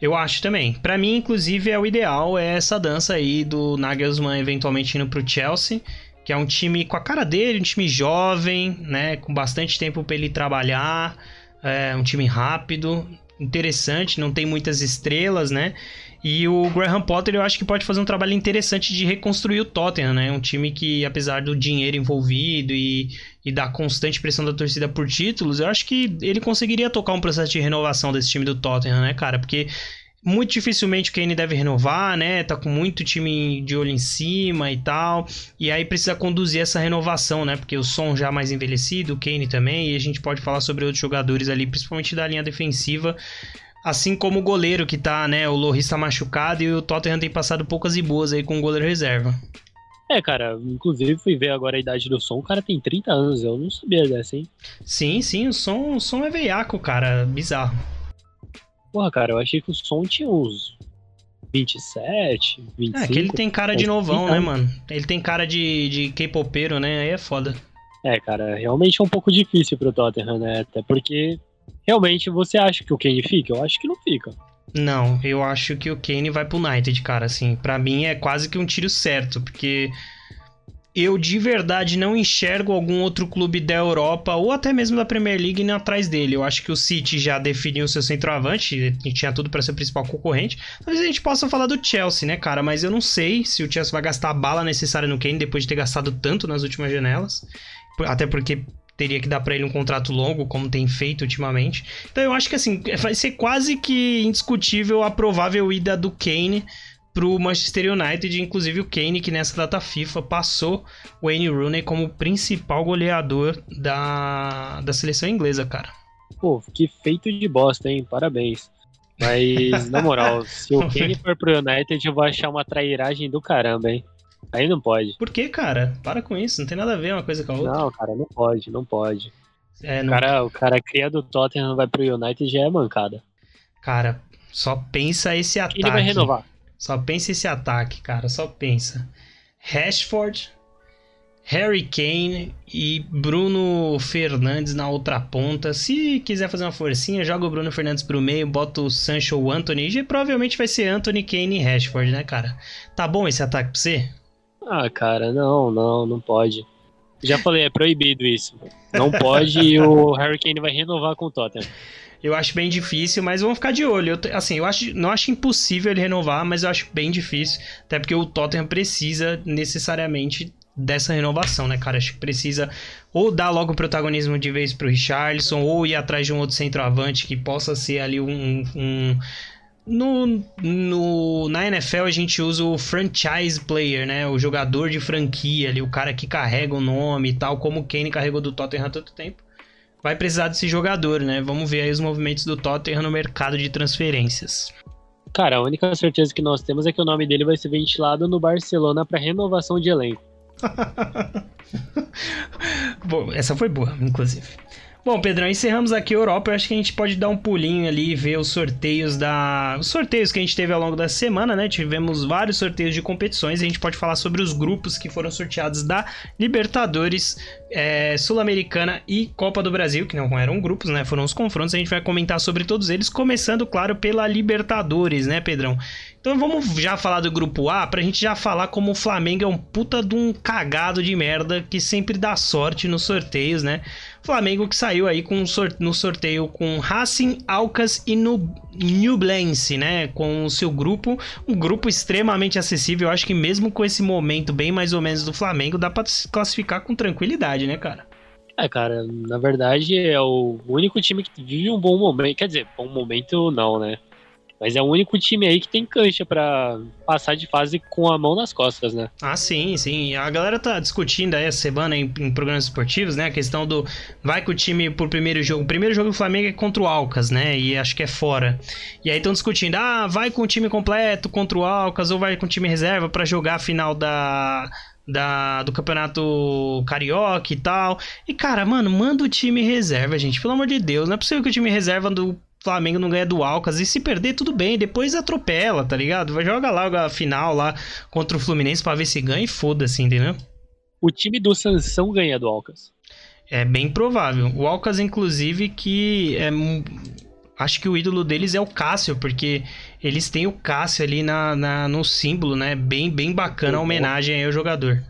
Speaker 1: Eu acho também. Para mim, inclusive, é o ideal é essa dança aí do Nagelsmann eventualmente indo pro Chelsea, que é um time com a cara dele, um time jovem, né, com bastante tempo para ele trabalhar, é um time rápido, interessante, não tem muitas estrelas, né? E o Graham Potter eu acho que pode fazer um trabalho interessante de reconstruir o Tottenham, né? Um time que, apesar do dinheiro envolvido e, e da constante pressão da torcida por títulos, eu acho que ele conseguiria tocar um processo de renovação desse time do Tottenham, né, cara? Porque muito dificilmente o Kane deve renovar, né? Tá com muito time de olho em cima e tal. E aí precisa conduzir essa renovação, né? Porque o Som já mais envelhecido, o Kane também, e a gente pode falar sobre outros jogadores ali, principalmente da linha defensiva. Assim como o goleiro que tá, né? O Loris tá machucado e o Tottenham tem passado poucas e boas aí com o goleiro reserva.
Speaker 2: É, cara, inclusive fui ver agora a idade do som, o cara tem 30 anos, eu não sabia dessa, hein?
Speaker 1: Sim, sim, o som, o som é veiaco, cara, bizarro.
Speaker 2: Porra, cara, eu achei que o som tinha uns 27, 25. É,
Speaker 1: que ele tem cara de novão, né, mano? Ele tem cara de, de K-popeiro, né? Aí é foda.
Speaker 2: É, cara, realmente é um pouco difícil pro Tottenham, né? Até porque realmente você acha que o Kane fica? Eu acho que não fica.
Speaker 1: Não, eu acho que o Kane vai pro United, cara, assim. para mim é quase que um tiro certo, porque eu de verdade não enxergo algum outro clube da Europa ou até mesmo da Premier League atrás dele. Eu acho que o City já definiu seu centroavante e tinha tudo para ser o principal concorrente. Talvez a gente possa falar do Chelsea, né, cara? Mas eu não sei se o Chelsea vai gastar a bala necessária no Kane depois de ter gastado tanto nas últimas janelas. Até porque teria que dar para ele um contrato longo, como tem feito ultimamente. Então eu acho que assim, vai ser quase que indiscutível a provável ida do Kane pro Manchester United, inclusive o Kane, que nessa data FIFA passou o Wayne Rooney como principal goleador da, da seleção inglesa, cara.
Speaker 2: Pô, que feito de bosta, hein? Parabéns. Mas, na moral, se o Kane for pro United, eu vou achar uma trairagem do caramba, hein? Aí não pode.
Speaker 1: Por que, cara? Para com isso, não tem nada a ver uma coisa com a outra.
Speaker 2: Não, cara, não pode, não pode. É, não... O, cara, o cara cria do Tottenham vai pro United já é mancada.
Speaker 1: Cara, só pensa esse ataque. Ele
Speaker 2: vai renovar.
Speaker 1: Só pensa esse ataque, cara. Só pensa. Rashford, Harry Kane e Bruno Fernandes na outra ponta. Se quiser fazer uma forcinha, joga o Bruno Fernandes pro meio, bota o Sancho ou o Anthony. E provavelmente vai ser Anthony, Kane e Rashford, né, cara? Tá bom esse ataque pra você?
Speaker 2: Ah, cara, não, não, não pode. Já falei, é proibido isso. Não pode e o Harry Kane vai renovar com o Tottenham.
Speaker 1: Eu acho bem difícil, mas vamos ficar de olho. Eu, assim, eu acho, não acho impossível ele renovar, mas eu acho bem difícil. Até porque o Tottenham precisa necessariamente dessa renovação, né, cara? Acho que precisa ou dar logo o protagonismo de vez pro Richarlison, ou ir atrás de um outro centroavante que possa ser ali um, um no, no, na NFL a gente usa o franchise player, né? O jogador de franquia ali, o cara que carrega o nome e tal, como o Kane carregou do Tottenham há tanto tempo. Vai precisar desse jogador, né? Vamos ver aí os movimentos do Tottenham no mercado de transferências.
Speaker 2: Cara, a única certeza que nós temos é que o nome dele vai ser ventilado no Barcelona para renovação de elenco.
Speaker 1: Bom, essa foi boa, inclusive. Bom, Pedrão, encerramos aqui a Europa. Eu acho que a gente pode dar um pulinho ali e ver os sorteios da. Os sorteios que a gente teve ao longo da semana, né? Tivemos vários sorteios de competições. A gente pode falar sobre os grupos que foram sorteados da Libertadores, é, Sul-Americana e Copa do Brasil, que não eram grupos, né? Foram os confrontos. A gente vai comentar sobre todos eles, começando, claro, pela Libertadores, né, Pedrão? Então vamos já falar do grupo A pra gente já falar como o Flamengo é um puta de um cagado de merda que sempre dá sorte nos sorteios, né? Flamengo que saiu aí com no sorteio com Racing, Alcas e Nublense, né? Com o seu grupo, um grupo extremamente acessível. Eu acho que mesmo com esse momento bem mais ou menos do Flamengo, dá pra se classificar com tranquilidade, né, cara?
Speaker 2: É, cara, na verdade é o único time que vive um bom momento. Quer dizer, bom momento não, né? Mas é o único time aí que tem cancha para passar de fase com a mão nas costas, né?
Speaker 1: Ah, sim, sim. A galera tá discutindo aí essa semana em, em programas esportivos, né? A questão do vai com o time por primeiro jogo. O primeiro jogo do Flamengo é contra o Alcas, né? E acho que é fora. E aí estão discutindo, ah, vai com o time completo contra o Alcas ou vai com o time reserva para jogar a final da da, do campeonato carioca e tal. E cara, mano, manda o time reserva, gente. Pelo amor de Deus, não é possível que o time reserva do Flamengo não ganha do Alcas. E se perder, tudo bem. Depois atropela, tá ligado? Vai jogar lá a final lá contra o Fluminense pra ver se ganha e foda-se, entendeu?
Speaker 2: O time do Sansão ganha do Alcas.
Speaker 1: É bem provável. O Alcas, inclusive, que é. Acho que o ídolo deles é o Cássio, porque eles têm o Cássio ali na, na no símbolo, né? Bem, bem bacana a homenagem aí ao jogador.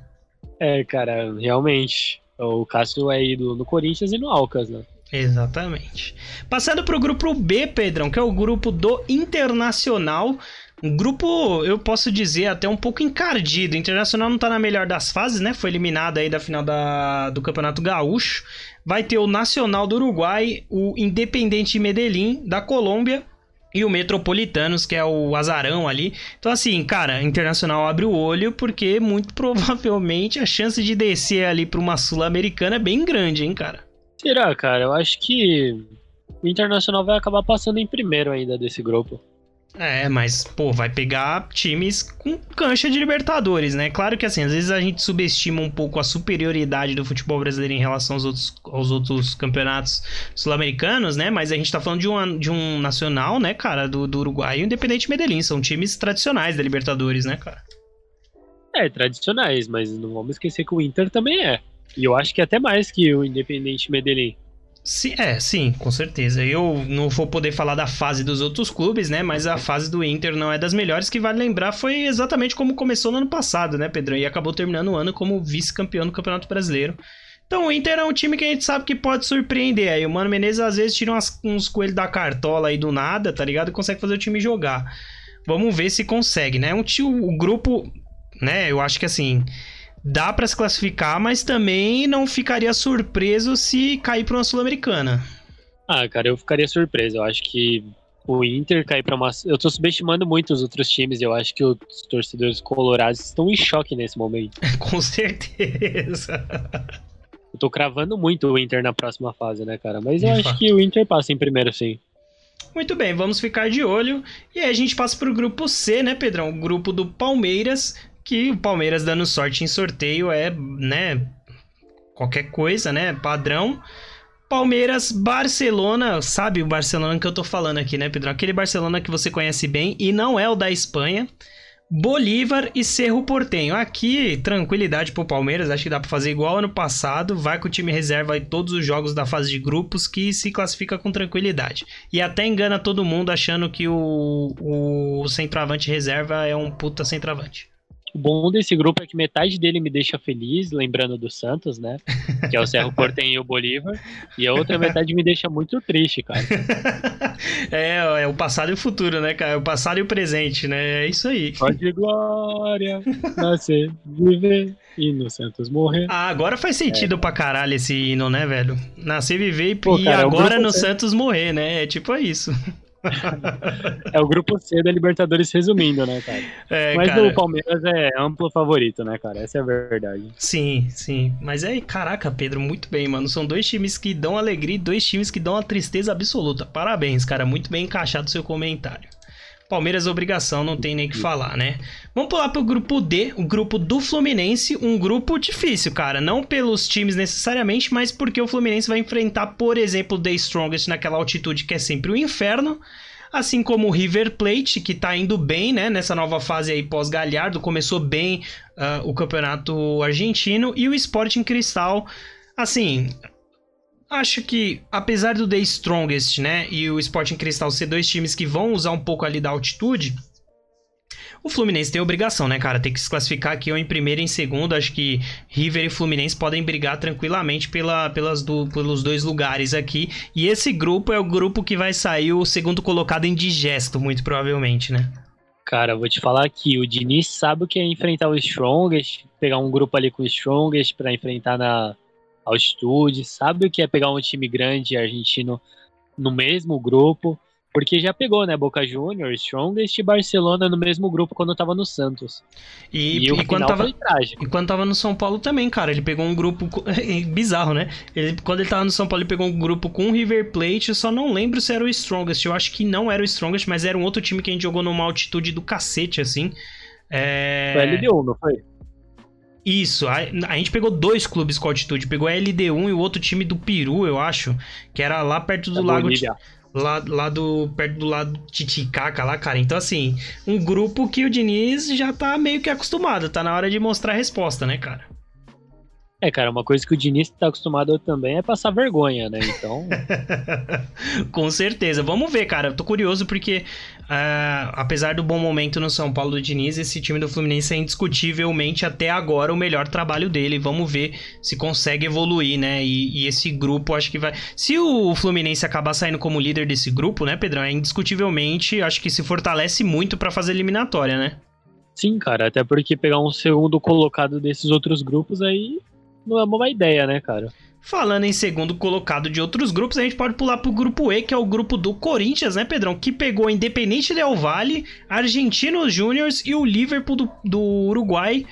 Speaker 2: É, cara, realmente. O Cássio é ídolo no Corinthians e no Alcas, né?
Speaker 1: Exatamente. Passando para o grupo B, Pedrão, que é o grupo do Internacional. Um grupo, eu posso dizer, até um pouco encardido. O Internacional não está na melhor das fases, né? Foi eliminado aí da final da, do Campeonato Gaúcho. Vai ter o Nacional do Uruguai, o Independente Medellín da Colômbia e o Metropolitanos, que é o azarão ali. Então, assim, cara, Internacional abre o olho porque muito provavelmente a chance de descer ali para uma Sul-Americana é bem grande, hein, cara?
Speaker 2: Será, cara? Eu acho que o Internacional vai acabar passando em primeiro ainda desse grupo.
Speaker 1: É, mas, pô, vai pegar times com cancha de Libertadores, né? Claro que, assim, às vezes a gente subestima um pouco a superioridade do futebol brasileiro em relação aos outros, aos outros campeonatos sul-americanos, né? Mas a gente tá falando de um, de um nacional, né, cara, do, do Uruguai e o Independente Medellín. São times tradicionais da Libertadores, né, cara?
Speaker 2: É, tradicionais, mas não vamos esquecer que o Inter também é. E eu acho que até mais que o Independente Medellín.
Speaker 1: Sim, é, sim, com certeza. Eu não vou poder falar da fase dos outros clubes, né? Mas a fase do Inter não é das melhores, que vale lembrar foi exatamente como começou no ano passado, né, Pedrão? E acabou terminando o ano como vice-campeão do Campeonato Brasileiro. Então o Inter é um time que a gente sabe que pode surpreender. Aí o Mano Menezes às vezes tira umas, uns coelhos da cartola aí do nada, tá ligado? E consegue fazer o time jogar. Vamos ver se consegue, né? Um o grupo, né? Eu acho que assim dá para se classificar, mas também não ficaria surpreso se cair para uma Sul-Americana.
Speaker 2: Ah, cara, eu ficaria surpreso. Eu acho que o Inter cair para uma. Eu tô subestimando muito os outros times. Eu acho que os torcedores colorados estão em choque nesse momento.
Speaker 1: Com certeza.
Speaker 2: Eu tô cravando muito o Inter na próxima fase, né, cara? Mas eu de acho fato. que o Inter passa em primeiro, sim.
Speaker 1: Muito bem, vamos ficar de olho. E aí a gente passa pro grupo C, né, Pedrão? O grupo do Palmeiras, que o Palmeiras dando sorte em sorteio é, né, qualquer coisa, né, padrão. Palmeiras, Barcelona, sabe o Barcelona que eu tô falando aqui, né, Pedro? Aquele Barcelona que você conhece bem e não é o da Espanha. Bolívar e Cerro Portenho. Aqui, tranquilidade pro Palmeiras, acho que dá pra fazer igual ano passado. Vai com o time reserva em todos os jogos da fase de grupos que se classifica com tranquilidade. E até engana todo mundo achando que o, o centroavante reserva é um puta centroavante.
Speaker 2: O bom desse grupo é que metade dele me deixa feliz, lembrando do Santos, né? Que é o Cerro Portenho e o Bolívar. E a outra metade me deixa muito triste, cara.
Speaker 1: É, é o passado e o futuro, né, cara? É o passado e o presente, né? É isso aí.
Speaker 2: Pode glória, nascer, viver e no Santos morrer.
Speaker 1: Ah, agora faz sentido é. pra caralho esse hino, né, velho? Nascer, viver e, Pô, cara, é agora no Santos morrer, né? É tipo isso.
Speaker 2: É o grupo C da Libertadores resumindo, né, cara? É, Mas cara... o Palmeiras é amplo favorito, né, cara? Essa é a verdade.
Speaker 1: Sim, sim. Mas é, caraca, Pedro, muito bem, mano. São dois times que dão alegria e dois times que dão a tristeza absoluta. Parabéns, cara. Muito bem encaixado o seu comentário. Palmeiras obrigação, não tem nem que falar, né? Vamos pular pro grupo D, o grupo do Fluminense, um grupo difícil, cara, não pelos times necessariamente, mas porque o Fluminense vai enfrentar, por exemplo, o The Strongest naquela altitude que é sempre o inferno, assim como o River Plate, que tá indo bem, né, nessa nova fase aí pós-Galhardo, começou bem uh, o campeonato argentino, e o Sporting Cristal, assim, acho que, apesar do The Strongest, né, e o Sporting Cristal ser dois times que vão usar um pouco ali da altitude, o Fluminense tem obrigação, né, cara? Tem que se classificar aqui ou em primeiro e em segundo. Acho que River e Fluminense podem brigar tranquilamente pela, pelas do, pelos dois lugares aqui. E esse grupo é o grupo que vai sair o segundo colocado em digesto, muito provavelmente, né?
Speaker 2: Cara, vou te falar aqui, o Diniz sabe o que é enfrentar o Strongest, pegar um grupo ali com o Strongest para enfrentar na, altitude, sabe o que é pegar um time grande argentino no mesmo grupo, porque já pegou, né, Boca Juniors, Strongest e Barcelona no mesmo grupo quando tava no Santos.
Speaker 1: E, e, e quando tava, E quando tava no São Paulo também, cara, ele pegou um grupo bizarro, né? Ele, quando ele tava no São Paulo, ele pegou um grupo com o River Plate, eu só não lembro se era o Strongest. Eu acho que não era o Strongest, mas era um outro time que a gente jogou numa altitude do cacete assim.
Speaker 2: É... Foi LDU, não foi?
Speaker 1: Isso, a, a, gente pegou dois clubes com altitude. Pegou a LD1 e o outro time do Peru, eu acho. Que era lá perto do lago. Lá, lá do. perto do lado Titicaca lá, cara. Então, assim, um grupo que o Diniz já tá meio que acostumado. Tá na hora de mostrar a resposta, né, cara?
Speaker 2: É, cara, uma coisa que o Diniz tá acostumado também é passar vergonha, né? Então.
Speaker 1: Com certeza. Vamos ver, cara. Eu tô curioso porque, uh, apesar do bom momento no São Paulo do Diniz, esse time do Fluminense é indiscutivelmente até agora o melhor trabalho dele. Vamos ver se consegue evoluir, né? E, e esse grupo, acho que vai. Se o Fluminense acabar saindo como líder desse grupo, né, Pedrão? É indiscutivelmente, acho que se fortalece muito para fazer eliminatória, né?
Speaker 2: Sim, cara, até porque pegar um segundo colocado desses outros grupos aí não é uma má ideia, né, cara?
Speaker 1: Falando em segundo colocado de outros grupos, a gente pode pular pro grupo E, que é o grupo do Corinthians, né, Pedrão? Que pegou Independente Del Valle, Argentinos Júniors e o Liverpool do, do Uruguai.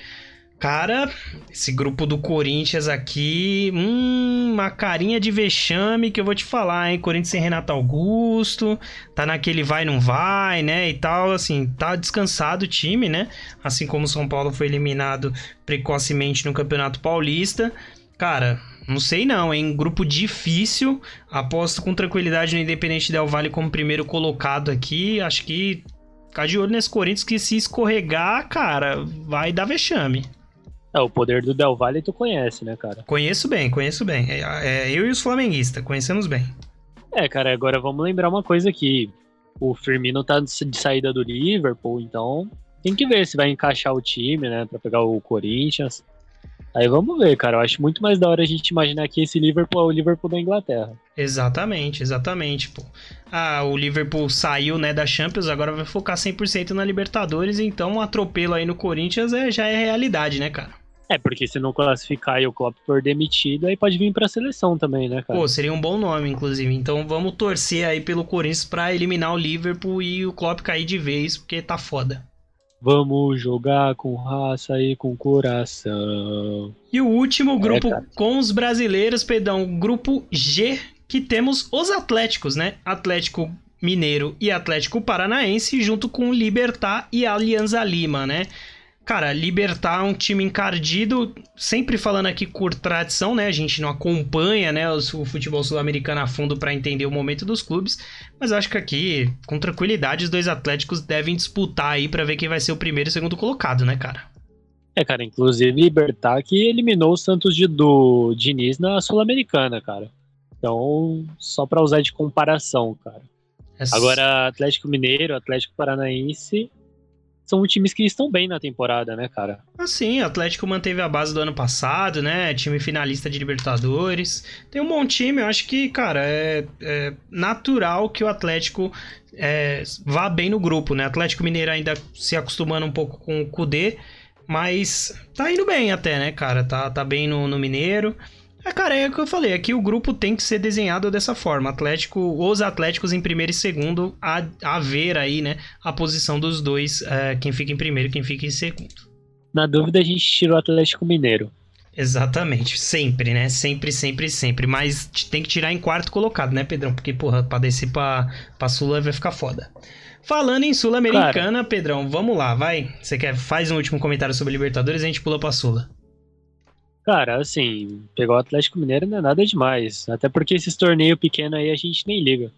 Speaker 1: Cara, esse grupo do Corinthians aqui, hum, uma carinha de vexame que eu vou te falar, hein? Corinthians sem Renato Augusto, tá naquele vai não vai, né? E tal, assim, tá descansado o time, né? Assim como o São Paulo foi eliminado precocemente no Campeonato Paulista. Cara, não sei não, hein? Grupo difícil. Aposto com tranquilidade no Independente Del Vale como primeiro colocado aqui. Acho que ficar de olho nesse Corinthians que se escorregar, cara, vai dar vexame.
Speaker 2: É, o poder do Del Valle tu conhece, né, cara?
Speaker 1: Conheço bem, conheço bem. É, é, eu e os flamenguistas, conhecemos bem.
Speaker 2: É, cara, agora vamos lembrar uma coisa aqui. O Firmino tá de saída do Liverpool, então tem que ver se vai encaixar o time, né, pra pegar o Corinthians. Aí vamos ver, cara. Eu acho muito mais da hora a gente imaginar que esse Liverpool é o Liverpool da Inglaterra.
Speaker 1: Exatamente, exatamente, pô. Ah, o Liverpool saiu, né, da Champions, agora vai focar 100% na Libertadores, então um atropelo aí no Corinthians é, já é realidade, né, cara?
Speaker 2: É, porque se não classificar e o Klopp for demitido, aí pode vir pra seleção também, né, cara?
Speaker 1: Pô, seria um bom nome, inclusive. Então vamos torcer aí pelo Corinthians pra eliminar o Liverpool e o Klopp cair de vez, porque tá foda.
Speaker 2: Vamos jogar com raça e com coração.
Speaker 1: E o último grupo é, com os brasileiros, perdão, grupo G, que temos os Atléticos, né? Atlético Mineiro e Atlético Paranaense, junto com Libertar e Alianza Lima, né? Cara, Libertar um time encardido, sempre falando aqui por tradição, né? A gente não acompanha, né, o, futebol sul-americano a fundo para entender o momento dos clubes, mas acho que aqui, com tranquilidade, os dois Atléticos devem disputar aí para ver quem vai ser o primeiro e segundo colocado, né, cara?
Speaker 2: É, cara, inclusive Libertar que eliminou o Santos de, do Diniz na Sul-Americana, cara. Então, só para usar de comparação, cara. Essa... Agora, Atlético Mineiro, Atlético Paranaense são times que estão bem na temporada, né, cara?
Speaker 1: Assim, o Atlético manteve a base do ano passado, né? Time finalista de Libertadores. Tem um bom time, eu acho que, cara, é, é natural que o Atlético é, vá bem no grupo, né? Atlético Mineiro ainda se acostumando um pouco com o Kudê, mas tá indo bem até, né, cara? Tá, tá bem no, no Mineiro. É, cara, é o que eu falei. Aqui o grupo tem que ser desenhado dessa forma. Atlético, os Atléticos em primeiro e segundo, a, a ver aí, né? A posição dos dois, é, quem fica em primeiro e quem fica em segundo.
Speaker 2: Na dúvida, a gente tira o Atlético Mineiro.
Speaker 1: Exatamente, sempre, né? Sempre, sempre, sempre. Mas tem que tirar em quarto colocado, né, Pedrão? Porque, porra, pra descer pra, pra Sula vai ficar foda. Falando em Sul-Americana, Pedrão, vamos lá, vai. Você quer faz um último comentário sobre Libertadores e a gente pula pra Sula.
Speaker 2: Cara, assim, pegar o Atlético Mineiro não é nada demais. Até porque esses torneios pequenos aí a gente nem liga.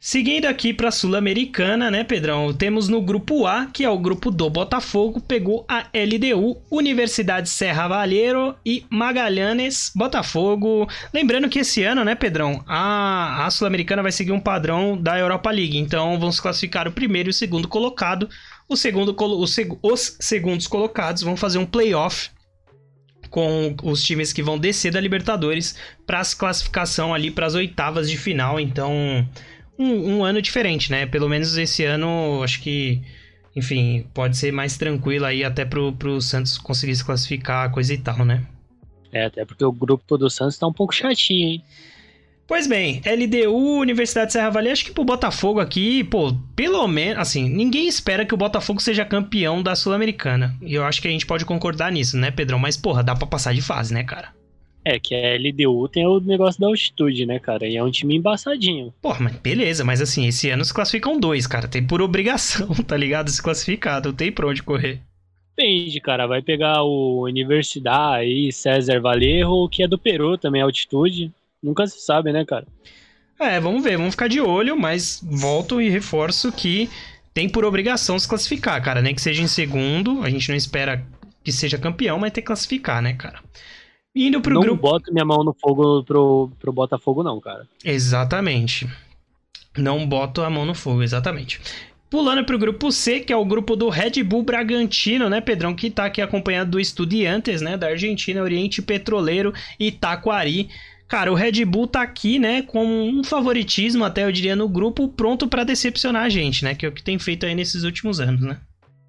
Speaker 1: Seguindo aqui para a Sul-Americana, né, Pedrão? Temos no grupo A, que é o grupo do Botafogo, pegou a LDU, Universidade Serra Valheiro e Magalhães Botafogo. Lembrando que esse ano, né, Pedrão, a, a Sul-Americana vai seguir um padrão da Europa League. Então vão se classificar o primeiro e o segundo colocado. O segundo, os, os segundos colocados vão fazer um playoff com os times que vão descer da Libertadores para a classificação ali para as oitavas de final. Então um, um, ano diferente, né? Pelo menos esse ano, acho que, enfim, pode ser mais tranquilo aí até pro, pro Santos conseguir se classificar, coisa e tal, né?
Speaker 2: É, até porque o grupo do Santos tá um pouco chatinho, hein?
Speaker 1: Pois bem, LDU, Universidade de Serra Vale, acho que pro Botafogo aqui, pô, pelo menos, assim, ninguém espera que o Botafogo seja campeão da Sul-Americana. E eu acho que a gente pode concordar nisso, né, Pedrão? Mas, porra, dá pra passar de fase, né, cara?
Speaker 2: É, que a LDU tem o negócio da altitude, né, cara? E é um time embaçadinho.
Speaker 1: Porra, mas beleza, mas assim, esse ano se classificam dois, cara. Tem por obrigação, tá ligado? Se classificar, não tem pra onde correr.
Speaker 2: Depende, cara. Vai pegar o Universidade aí, César Valerro, que é do Peru também, altitude. Nunca se sabe, né, cara?
Speaker 1: É, vamos ver, vamos ficar de olho, mas volto e reforço que tem por obrigação se classificar, cara. Nem que seja em segundo, a gente não espera que seja campeão, mas tem que classificar, né, cara? Indo pro
Speaker 2: não
Speaker 1: grupo.
Speaker 2: Não boto minha mão no fogo pro, pro Botafogo, não, cara.
Speaker 1: Exatamente. Não boto a mão no fogo, exatamente. Pulando pro grupo C, que é o grupo do Red Bull Bragantino, né, Pedrão? Que tá aqui acompanhado do Estudiantes, né? Da Argentina, Oriente Petroleiro e Taquari. Cara, o Red Bull tá aqui, né, com um favoritismo, até eu diria, no grupo, pronto para decepcionar a gente, né? Que é o que tem feito aí nesses últimos anos, né?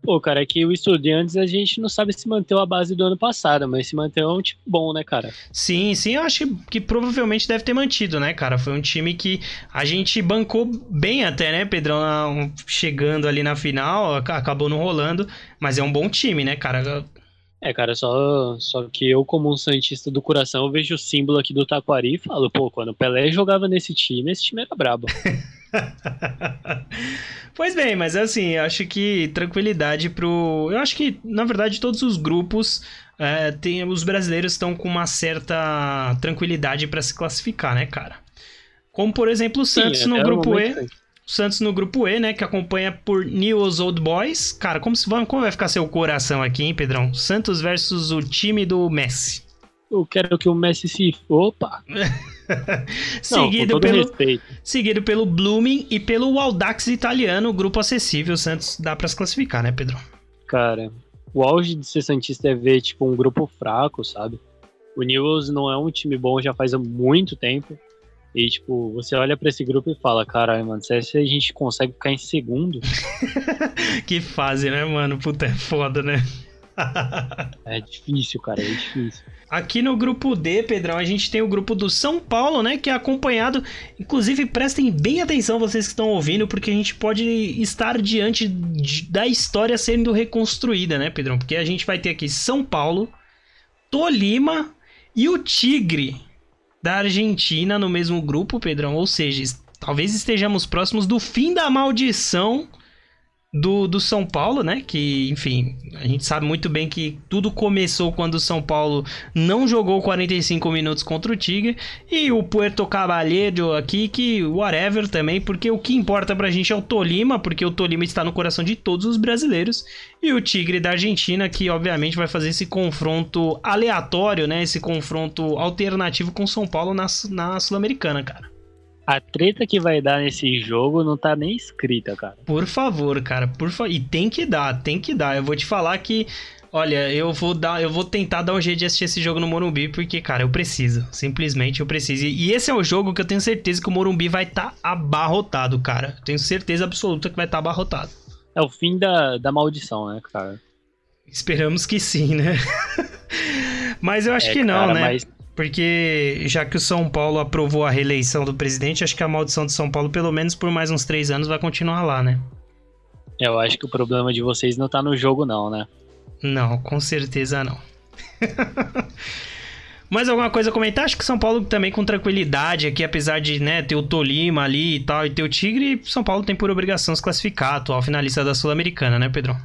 Speaker 2: Pô, cara, é que o Estudiantes a gente não sabe se manteve a base do ano passado, mas se manteve é um time bom, né, cara?
Speaker 1: Sim, sim, eu acho que provavelmente deve ter mantido, né, cara? Foi um time que a gente bancou bem até, né, Pedrão? Chegando ali na final, acabou não rolando, mas é um bom time, né, cara?
Speaker 2: É, cara, só, só que eu, como um Santista do coração, eu vejo o símbolo aqui do Taquari e falo, pô, quando o Pelé jogava nesse time, esse time era brabo.
Speaker 1: pois bem, mas assim, eu acho que tranquilidade pro. Eu acho que, na verdade, todos os grupos. É, tem, os brasileiros estão com uma certa tranquilidade para se classificar, né, cara? Como, por exemplo, o Santos Sim, no grupo E. O Santos no grupo E, né? Que acompanha por News Old Boys. Cara, como, se, como vai ficar seu coração aqui, hein, Pedrão? Santos versus o time do Messi.
Speaker 2: Eu quero que o Messi se. Opa!
Speaker 1: seguido, Não, pelo, seguido pelo Blooming e pelo Audax italiano, grupo acessível. O Santos dá para se classificar, né, Pedro?
Speaker 2: Cara, o auge de ser Santista é ver, tipo, um grupo fraco, sabe? O Newells não é um time bom já faz muito tempo. E, tipo, você olha para esse grupo e fala, caralho, mano, se a gente consegue ficar em segundo.
Speaker 1: que fase, né, mano? Puta, é foda, né?
Speaker 2: é difícil, cara, é difícil.
Speaker 1: Aqui no grupo D, Pedrão, a gente tem o grupo do São Paulo, né? Que é acompanhado. Inclusive, prestem bem atenção vocês que estão ouvindo, porque a gente pode estar diante da história sendo reconstruída, né, Pedrão? Porque a gente vai ter aqui São Paulo, Tolima e o Tigre da Argentina no mesmo grupo, Pedrão. Ou seja, talvez estejamos próximos do fim da maldição do, do São Paulo, né? Que, enfim, a gente sabe muito bem que tudo começou quando o São Paulo não jogou 45 minutos contra o Tigre. E o Puerto Caballero aqui, que whatever também, porque o que importa pra gente é o Tolima, porque o Tolima está no coração de todos os brasileiros. E o Tigre da Argentina, que obviamente vai fazer esse confronto aleatório, né? Esse confronto alternativo com o São Paulo na, na Sul-Americana, cara
Speaker 2: a treta que vai dar nesse jogo não tá nem escrita, cara.
Speaker 1: Por favor, cara, por favor. E tem que dar, tem que dar. Eu vou te falar que. Olha, eu vou dar, eu vou tentar dar um jeito de assistir esse jogo no Morumbi, porque, cara, eu preciso. Simplesmente eu preciso. E esse é o jogo que eu tenho certeza que o Morumbi vai estar tá abarrotado, cara. tenho certeza absoluta que vai estar tá abarrotado.
Speaker 2: É o fim da, da maldição, né, cara?
Speaker 1: Esperamos que sim, né? mas eu acho é, que não,
Speaker 2: cara,
Speaker 1: né?
Speaker 2: Mas
Speaker 1: Porque já que o São Paulo aprovou a reeleição do presidente, acho que a maldição de São Paulo, pelo menos por mais uns três anos, vai continuar lá, né?
Speaker 2: Eu acho que o problema de vocês não tá no jogo, não, né?
Speaker 1: Não, com certeza não. Mais alguma coisa a comentar? Acho que São Paulo também com tranquilidade aqui, apesar de né, ter o Tolima ali e tal, e ter o Tigre, São Paulo tem por obrigação se classificar, atual finalista da Sul-Americana, né, Pedro?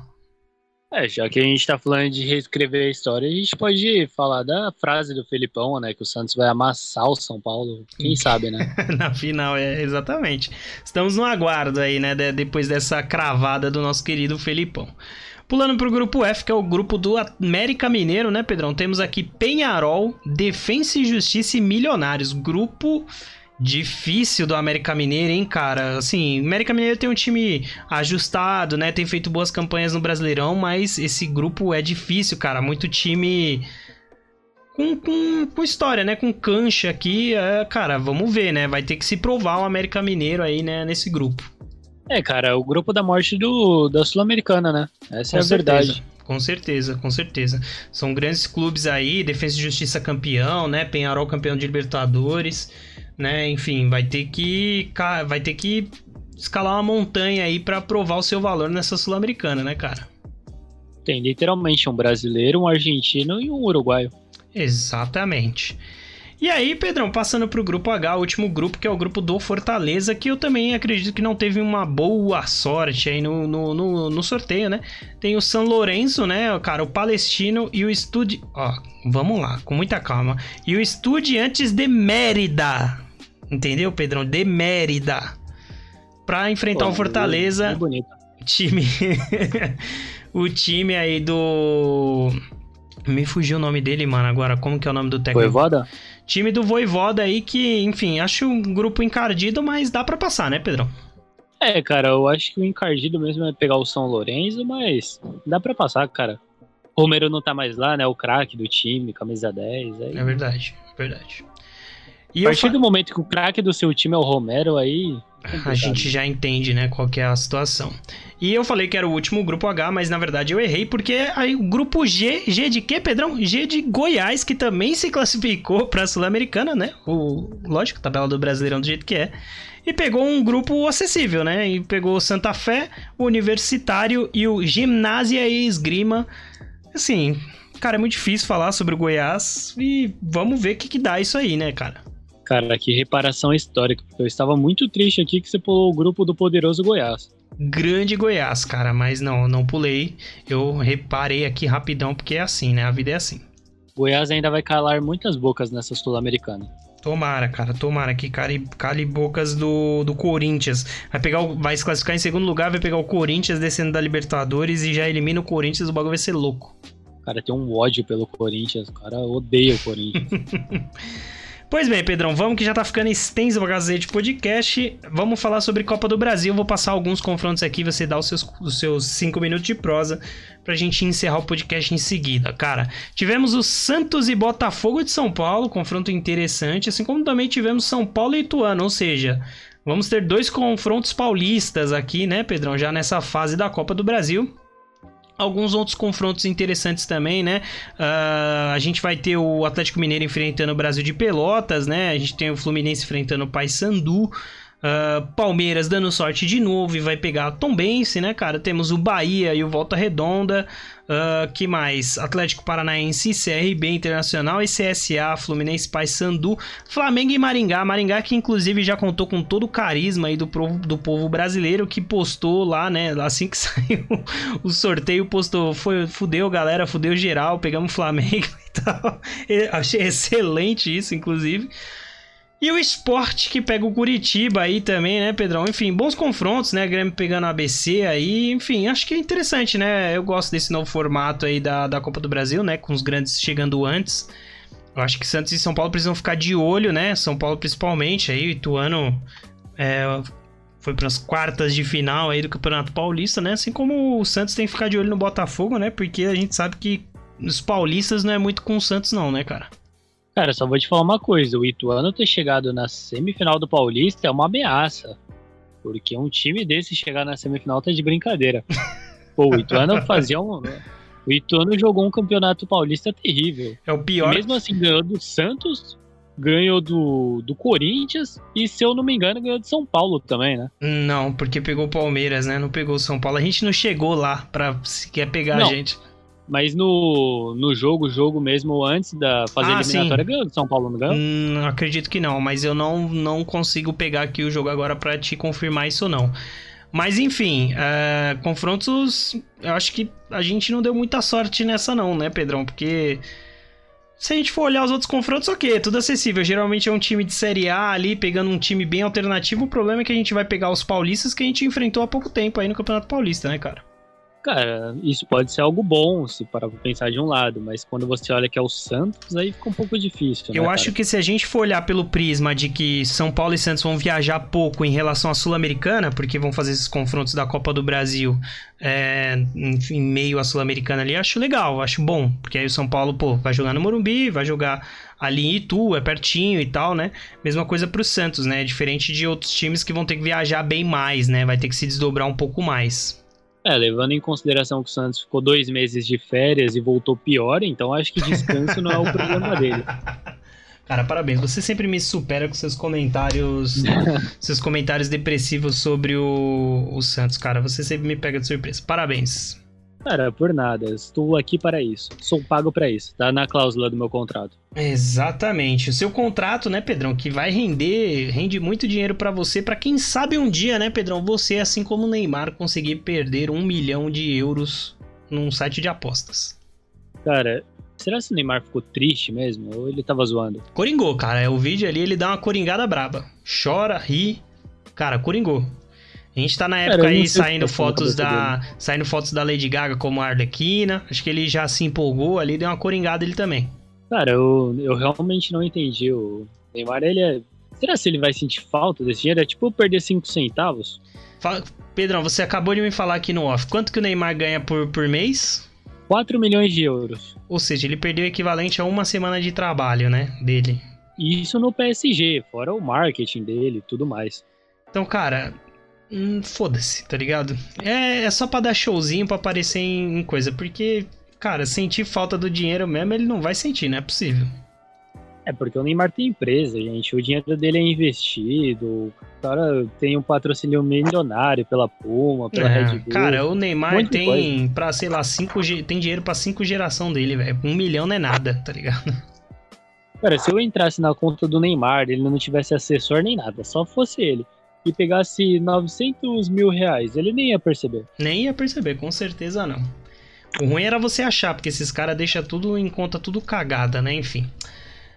Speaker 2: É, já que a gente tá falando de reescrever a história, a gente pode falar da frase do Felipão, né? Que o Santos vai amassar o São Paulo. Quem sabe, né?
Speaker 1: Na final, é, exatamente. Estamos no aguardo aí, né? De, depois dessa cravada do nosso querido Felipão. Pulando pro grupo F, que é o grupo do América Mineiro, né, Pedrão? Temos aqui Penharol, Defensa e Justiça e Milionários. Grupo difícil do América Mineiro, hein, cara? Assim, o América Mineiro tem um time ajustado, né? Tem feito boas campanhas no Brasileirão, mas esse grupo é difícil, cara. Muito time com, com, com história, né? Com cancha aqui. É, cara, vamos ver, né? Vai ter que se provar o América Mineiro aí, né? Nesse grupo.
Speaker 2: É, cara, o grupo da morte do, da Sul-Americana, né? Essa com é a certeza. verdade.
Speaker 1: Com certeza, com certeza. São grandes clubes aí, Defesa e Justiça campeão, né? Penharol campeão de Libertadores, né? Enfim, vai ter que vai ter que escalar uma montanha aí para provar o seu valor nessa Sul-Americana, né, cara?
Speaker 2: Tem literalmente um brasileiro, um argentino e um uruguaio.
Speaker 1: Exatamente. E aí, Pedrão, passando pro grupo H, o último grupo, que é o grupo do Fortaleza, que eu também acredito que não teve uma boa sorte aí no, no, no, no sorteio, né? Tem o São Lourenço, né, cara, o Palestino e o Estudi... Ó, vamos lá, com muita calma. E o Estudiantes de Mérida. Entendeu, Pedrão? De Mérida. Pra enfrentar Pô, o Fortaleza. É bonito. Time... o time aí do... Me fugiu o nome dele, mano, agora. Como que é o nome do técnico?
Speaker 2: Voivoda?
Speaker 1: Time do Voivoda aí que, enfim, acho um grupo encardido, mas dá para passar, né, Pedrão?
Speaker 2: É, cara, eu acho que o encardido mesmo é pegar o São Lourenço, mas dá para passar, cara. O Romero não tá mais lá, né? O craque do time, camisa 10. Aí...
Speaker 1: É verdade, é verdade.
Speaker 2: E a partir do momento que o craque do seu time é o Romero, aí
Speaker 1: a gente já entende, né, qual que é a situação. E eu falei que era o último grupo H, mas na verdade eu errei, porque aí o grupo G, G de quê, Pedrão? G de Goiás, que também se classificou para a Sul-Americana, né? O, lógico, tabela do Brasileirão do jeito que é. E pegou um grupo acessível, né? E pegou o Santa Fé, o Universitário e o Gimnásia e Esgrima. Assim, cara, é muito difícil falar sobre o Goiás e vamos ver o que, que dá isso aí, né, cara?
Speaker 2: Cara, que reparação histórica, eu estava muito triste aqui que você pulou o grupo do poderoso Goiás.
Speaker 1: Grande Goiás, cara, mas não, não pulei. Eu reparei aqui rapidão, porque é assim, né? A vida é assim.
Speaker 2: Goiás ainda vai calar muitas bocas nessa Sul-Americana.
Speaker 1: Tomara, cara, tomara que cale, cale bocas do, do Corinthians. Vai pegar o, vai se classificar em segundo lugar, vai pegar o Corinthians descendo da Libertadores e já elimina o Corinthians, o bagulho vai ser louco.
Speaker 2: Cara, tem um ódio pelo Corinthians, o cara odeia o Corinthians.
Speaker 1: Pois bem, Pedrão, vamos que já tá ficando extenso o Gazete Podcast. Vamos falar sobre Copa do Brasil. Vou passar alguns confrontos aqui, você dá os seus, os seus cinco minutos de prosa pra gente encerrar o podcast em seguida. Cara, tivemos o Santos e Botafogo de São Paulo, confronto interessante, assim como também tivemos São Paulo e Ituano, ou seja, vamos ter dois confrontos paulistas aqui, né, Pedrão, já nessa fase da Copa do Brasil alguns outros confrontos interessantes também, né? Uh, a gente vai ter o Atlético Mineiro enfrentando o Brasil de Pelotas, né? A gente tem o Fluminense enfrentando o Paysandu. Uh, Palmeiras dando sorte de novo e vai pegar Tombense, né, cara? Temos o Bahia e o Volta Redonda. Uh, que mais? Atlético Paranaense, CRB Internacional e CSA, Fluminense Paysandu, Flamengo e Maringá. Maringá que inclusive já contou com todo o carisma aí do, do povo brasileiro que postou lá, né? Assim que saiu o sorteio, postou, foi, fudeu galera, fudeu geral, pegamos Flamengo e tal. achei excelente isso, inclusive. E o esporte que pega o Curitiba aí também, né, Pedrão? Enfim, bons confrontos, né? Grêmio pegando a ABC aí. Enfim, acho que é interessante, né? Eu gosto desse novo formato aí da, da Copa do Brasil, né? Com os grandes chegando antes. Eu acho que Santos e São Paulo precisam ficar de olho, né? São Paulo principalmente. Aí o Ituano é, foi para as quartas de final aí do Campeonato Paulista, né? Assim como o Santos tem que ficar de olho no Botafogo, né? Porque a gente sabe que os paulistas não é muito com o Santos, não, né, cara?
Speaker 2: Cara, só vou te falar uma coisa: o Ituano ter chegado na semifinal do Paulista é uma ameaça. Porque um time desse chegar na semifinal tá de brincadeira. Pô, o Ituano fazia um. O Ituano jogou um campeonato paulista terrível.
Speaker 1: É o pior.
Speaker 2: E mesmo assim, ganhou do Santos, ganhou do, do Corinthians e, se eu não me engano, ganhou de São Paulo também, né?
Speaker 1: Não, porque pegou o Palmeiras, né? Não pegou o São Paulo. A gente não chegou lá pra sequer pegar não, a gente.
Speaker 2: Mas no, no jogo, jogo mesmo antes da fazer ah, eliminatória, sim. ganhou de São Paulo, não ganhou?
Speaker 1: Hum, acredito que não, mas eu não, não consigo pegar aqui o jogo agora para te confirmar isso não. Mas enfim, uh, confrontos, eu acho que a gente não deu muita sorte nessa não, né, Pedrão? Porque se a gente for olhar os outros confrontos, ok, é tudo acessível. Geralmente é um time de Série A ali, pegando um time bem alternativo. O problema é que a gente vai pegar os paulistas que a gente enfrentou há pouco tempo aí no Campeonato Paulista, né, cara?
Speaker 2: Cara, isso pode ser algo bom, se parar pra pensar de um lado, mas quando você olha que é o Santos, aí fica um pouco difícil.
Speaker 1: Eu
Speaker 2: né,
Speaker 1: acho
Speaker 2: cara?
Speaker 1: que se a gente for olhar pelo prisma de que São Paulo e Santos vão viajar pouco em relação à Sul-Americana, porque vão fazer esses confrontos da Copa do Brasil é, em, em, meio à Sul-Americana ali, acho legal, acho bom, porque aí o São Paulo, pô, vai jogar no Morumbi, vai jogar ali em Itu, é pertinho e tal, né? Mesma coisa pro Santos, né? Diferente de outros times que vão ter que viajar bem mais, né? Vai ter que se desdobrar um pouco mais.
Speaker 2: É, levando em consideração que o Santos ficou dois meses de férias e voltou pior, então acho que descanso não é o problema dele.
Speaker 1: Cara, parabéns. Você sempre me supera com seus comentários, seus comentários depressivos sobre o, o Santos, cara. Você sempre me pega de surpresa. Parabéns.
Speaker 2: Cara, por nada. Estou aqui para isso. Sou pago para isso. Tá na cláusula do meu contrato.
Speaker 1: Exatamente. O seu contrato, né, Pedrão, que vai render, rende muito dinheiro para você, para quem sabe um dia, né, Pedrão, você, assim como o Neymar, conseguir perder um milhão de euros num site de apostas.
Speaker 2: Cara, será que o Neymar ficou triste mesmo? Ou ele tava zoando?
Speaker 1: Coringou, cara. É o vídeo ali, ele dá uma coringada braba. Chora, ri. Cara, coringou. A gente tá na época Cara, aí saindo fotos da. Dele. Saindo fotos da Lady Gaga como Arlequina. Acho que ele já se empolgou ali, deu uma coringada ele também.
Speaker 2: Cara, eu, eu realmente não entendi. O Neymar, ele é. Será que ele vai sentir falta desse dinheiro? É tipo perder 5 centavos?
Speaker 1: Fala, Pedrão, você acabou de me falar aqui no off. Quanto que o Neymar ganha por, por mês?
Speaker 2: 4 milhões de euros.
Speaker 1: Ou seja, ele perdeu o equivalente a uma semana de trabalho, né? Dele.
Speaker 2: Isso no PSG, fora o marketing dele e tudo mais.
Speaker 1: Então, cara, hum, foda-se, tá ligado? É, é só pra dar showzinho pra aparecer em, em coisa, porque, cara, sentir falta do dinheiro mesmo ele não vai sentir, não é possível.
Speaker 2: É porque o Neymar tem empresa, gente. O dinheiro dele é investido. O cara tem um patrocínio milionário pela Puma, pela é, Red Bull.
Speaker 1: Cara, o Neymar tem pra, sei lá, cinco, tem dinheiro pra cinco geração dele, velho. Um milhão não é nada, tá ligado?
Speaker 2: Cara, se eu entrasse na conta do Neymar, ele não tivesse assessor nem nada, só fosse ele e pegasse 900 mil reais, ele nem ia perceber.
Speaker 1: Nem ia perceber, com certeza não. O ruim era você achar, porque esses caras deixam tudo em conta, tudo cagada, né? Enfim.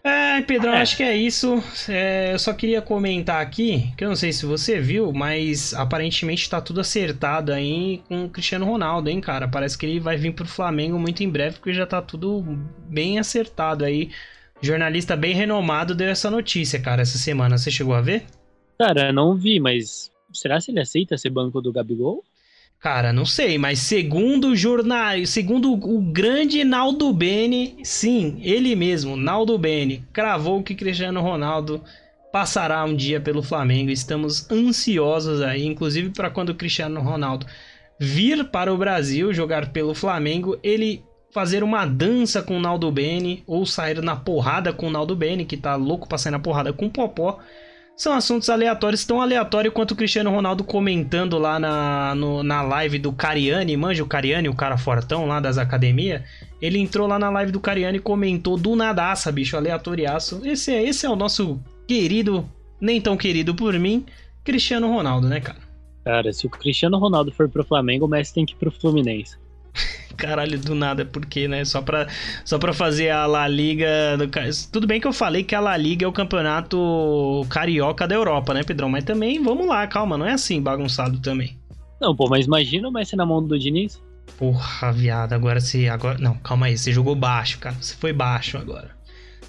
Speaker 1: É, Pedrão, é. acho que é isso. É, eu só queria comentar aqui, que eu não sei se você viu, mas aparentemente tá tudo acertado aí com o Cristiano Ronaldo, hein, cara? Parece que ele vai vir pro Flamengo muito em breve, porque já tá tudo bem acertado aí. Jornalista bem renomado deu essa notícia, cara, essa semana. Você chegou a ver?
Speaker 2: Cara, não vi, mas será se ele aceita ser banco do Gabigol?
Speaker 1: Cara, não sei, mas segundo o jornal, segundo o grande Naldo Bene, sim, ele mesmo, Naldo Bene, cravou que Cristiano Ronaldo passará um dia pelo Flamengo. Estamos ansiosos aí, inclusive para quando o Cristiano Ronaldo vir para o Brasil jogar pelo Flamengo, ele fazer uma dança com o Naldo Bene ou sair na porrada com o Naldo Bene, que tá louco pra sair na porrada com o Popó são assuntos aleatórios, tão aleatório quanto o Cristiano Ronaldo comentando lá na, no, na live do Cariani, manja o Cariani, o cara fortão lá das academias. Ele entrou lá na live do Cariani e comentou do nadaça, bicho, aleatoriaço. Esse é, esse é o nosso querido, nem tão querido por mim, Cristiano Ronaldo, né, cara?
Speaker 2: Cara, se o Cristiano Ronaldo for pro Flamengo, o Messi tem que ir pro Fluminense.
Speaker 1: Caralho, do nada, porque, né? Só pra, só pra fazer a La Liga. Do... Tudo bem que eu falei que a La Liga é o campeonato carioca da Europa, né, Pedrão? Mas também, vamos lá, calma, não é assim bagunçado também.
Speaker 2: Não, pô, mas imagina o Messi na mão do Diniz.
Speaker 1: Porra, viado, agora você. Agora... Não, calma aí, você jogou baixo, cara. Você foi baixo agora.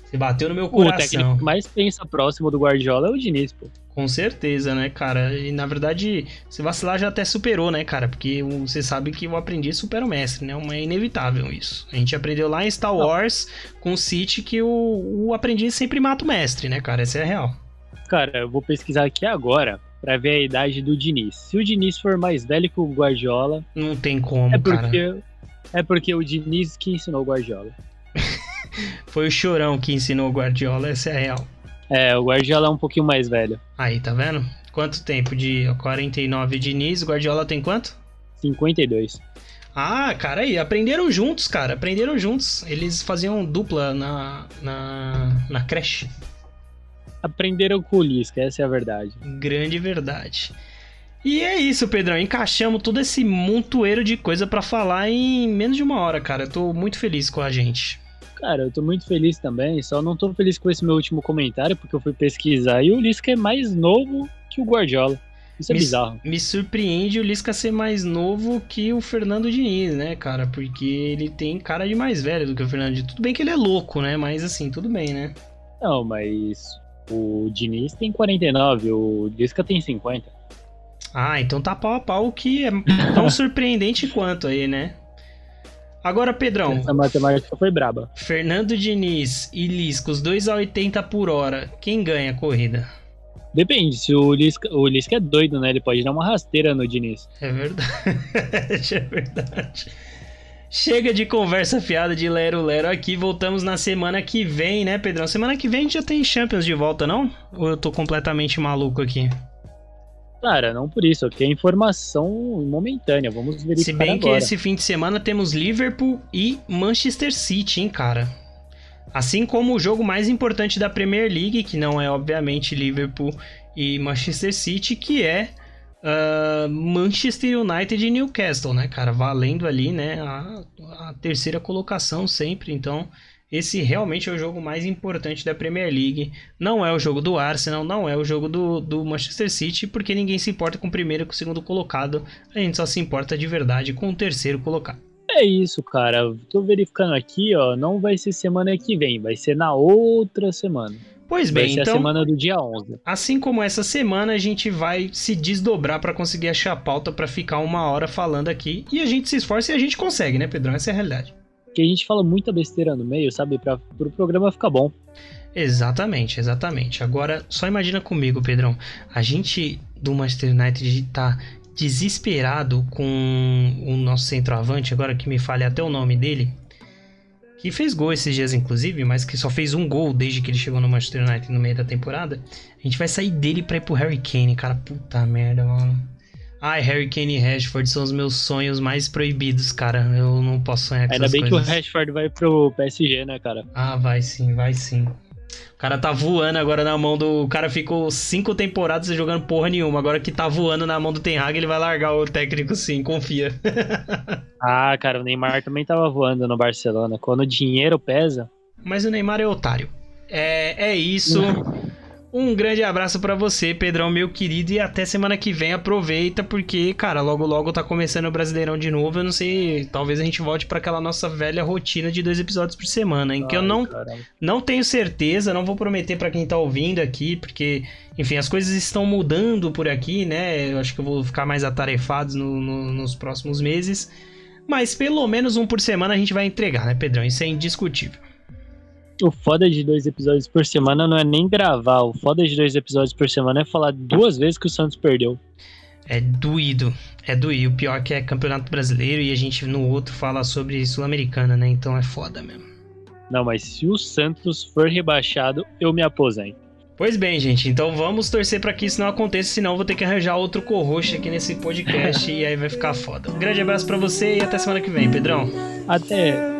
Speaker 1: Você bateu no meu coração. O técnico
Speaker 2: que mais pensa próximo do Guardiola é o Diniz, pô.
Speaker 1: Com certeza, né, cara? E na verdade, se vacilar já até superou, né, cara? Porque você sabe que o aprendiz supera o mestre, né? É inevitável isso. A gente aprendeu lá em Star Wars com o City que o, o aprendiz sempre mata o mestre, né, cara? Essa é a real.
Speaker 2: Cara, eu vou pesquisar aqui agora para ver a idade do Diniz. Se o Diniz for mais velho que o Guardiola.
Speaker 1: Não tem como,
Speaker 2: é porque
Speaker 1: cara.
Speaker 2: É porque o Diniz que ensinou o Guardiola.
Speaker 1: Foi o Chorão que ensinou o Guardiola, essa é a real.
Speaker 2: É, o Guardiola é um pouquinho mais velho.
Speaker 1: Aí, tá vendo? Quanto tempo de 49 Diniz, o Guardiola tem quanto?
Speaker 2: 52.
Speaker 1: Ah, cara, aí, aprenderam juntos, cara, aprenderam juntos. Eles faziam dupla na, na, na creche.
Speaker 2: Aprenderam com o Lisca, essa é a verdade.
Speaker 1: Grande verdade. E é isso, Pedrão. Encaixamos todo esse montoeiro de coisa para falar em menos de uma hora, cara. Eu tô muito feliz com a gente.
Speaker 2: Cara, eu tô muito feliz também, só não tô feliz com esse meu último comentário, porque eu fui pesquisar e o Lisca é mais novo que o Guardiola. Isso é
Speaker 1: me,
Speaker 2: bizarro.
Speaker 1: Me surpreende o Lisca ser mais novo que o Fernando Diniz, né, cara? Porque ele tem cara de mais velho do que o Fernando Diniz. Tudo bem que ele é louco, né? Mas assim, tudo bem, né?
Speaker 2: Não, mas o Diniz tem 49, o Lisca tem 50.
Speaker 1: Ah, então tá pau a pau, que é tão surpreendente quanto aí, né? Agora, Pedrão.
Speaker 2: Essa matemática foi braba.
Speaker 1: Fernando Diniz e Lisca, os dois a 80 por hora. Quem ganha a corrida?
Speaker 2: Depende, se o Lisca, o Lisca é doido, né? Ele pode dar uma rasteira no Diniz.
Speaker 1: É verdade, é verdade. Chega de conversa fiada de Lero Lero aqui, voltamos na semana que vem, né, Pedrão? Semana que vem a gente já tem Champions de volta, não? Ou eu tô completamente maluco aqui?
Speaker 2: Cara, não por isso, aqui é informação momentânea, vamos verificar
Speaker 1: Se bem
Speaker 2: agora.
Speaker 1: que esse fim de semana temos Liverpool e Manchester City, hein, cara? Assim como o jogo mais importante da Premier League, que não é obviamente Liverpool e Manchester City, que é uh, Manchester United e Newcastle, né, cara? Valendo ali, né, a, a terceira colocação sempre, então esse realmente é o jogo mais importante da Premier League. Não é o jogo do Arsenal, não é o jogo do, do Manchester City, porque ninguém se importa com o primeiro e com o segundo colocado. A gente só se importa de verdade com o terceiro colocado.
Speaker 2: É isso, cara. Tô verificando aqui, ó. Não vai ser semana que vem, vai ser na outra semana.
Speaker 1: Pois bem,
Speaker 2: vai ser
Speaker 1: então.
Speaker 2: a semana do dia 11.
Speaker 1: Assim como essa semana, a gente vai se desdobrar para conseguir achar a pauta para ficar uma hora falando aqui. E a gente se esforça e a gente consegue, né, Pedrão? Essa é a realidade.
Speaker 2: Porque a gente fala muita besteira no meio, sabe? Para o programa ficar bom.
Speaker 1: Exatamente, exatamente. Agora, só imagina comigo, Pedrão. A gente do Manchester United tá desesperado com o nosso centroavante, agora que me fale até o nome dele, que fez gol esses dias, inclusive, mas que só fez um gol desde que ele chegou no Manchester United no meio da temporada. A gente vai sair dele pra ir pro Harry Kane, cara. Puta merda, mano. Ai, Harry Kane e Rashford são os meus sonhos mais proibidos, cara. Eu não posso sonhar com
Speaker 2: Ainda bem
Speaker 1: coisas.
Speaker 2: que o Rashford vai pro PSG, né, cara?
Speaker 1: Ah, vai sim, vai sim. O cara tá voando agora na mão do. O cara ficou cinco temporadas jogando porra nenhuma. Agora que tá voando na mão do Ten Hag, ele vai largar o técnico sim, confia.
Speaker 2: Ah, cara, o Neymar também tava voando no Barcelona. Quando o dinheiro pesa.
Speaker 1: Mas o Neymar é otário. É, é isso. Um grande abraço pra você, Pedrão, meu querido, e até semana que vem. Aproveita, porque, cara, logo logo tá começando o Brasileirão de novo. Eu não sei, talvez a gente volte pra aquela nossa velha rotina de dois episódios por semana, em que eu não,
Speaker 2: caramba.
Speaker 1: não tenho certeza, não vou prometer pra quem tá ouvindo aqui, porque, enfim, as coisas estão mudando por aqui, né? Eu acho que eu vou ficar mais atarefado no- no- nos próximos meses. Mas pelo menos um por semana a gente vai entregar, né, Pedrão? Isso é indiscutível.
Speaker 2: O foda de dois episódios por semana não é nem gravar. O foda de dois episódios por semana é falar duas vezes que o Santos perdeu.
Speaker 1: É doído. É doído. O pior é que é Campeonato Brasileiro e a gente no outro fala sobre Sul-Americana, né? Então é foda mesmo.
Speaker 2: Não, mas se o Santos for rebaixado, eu me aposento.
Speaker 1: Pois bem, gente. Então vamos torcer pra que isso não aconteça, senão eu vou ter que arranjar outro co-host aqui nesse podcast e aí vai ficar foda. Um grande abraço pra você e até semana que vem, Pedrão.
Speaker 2: Até.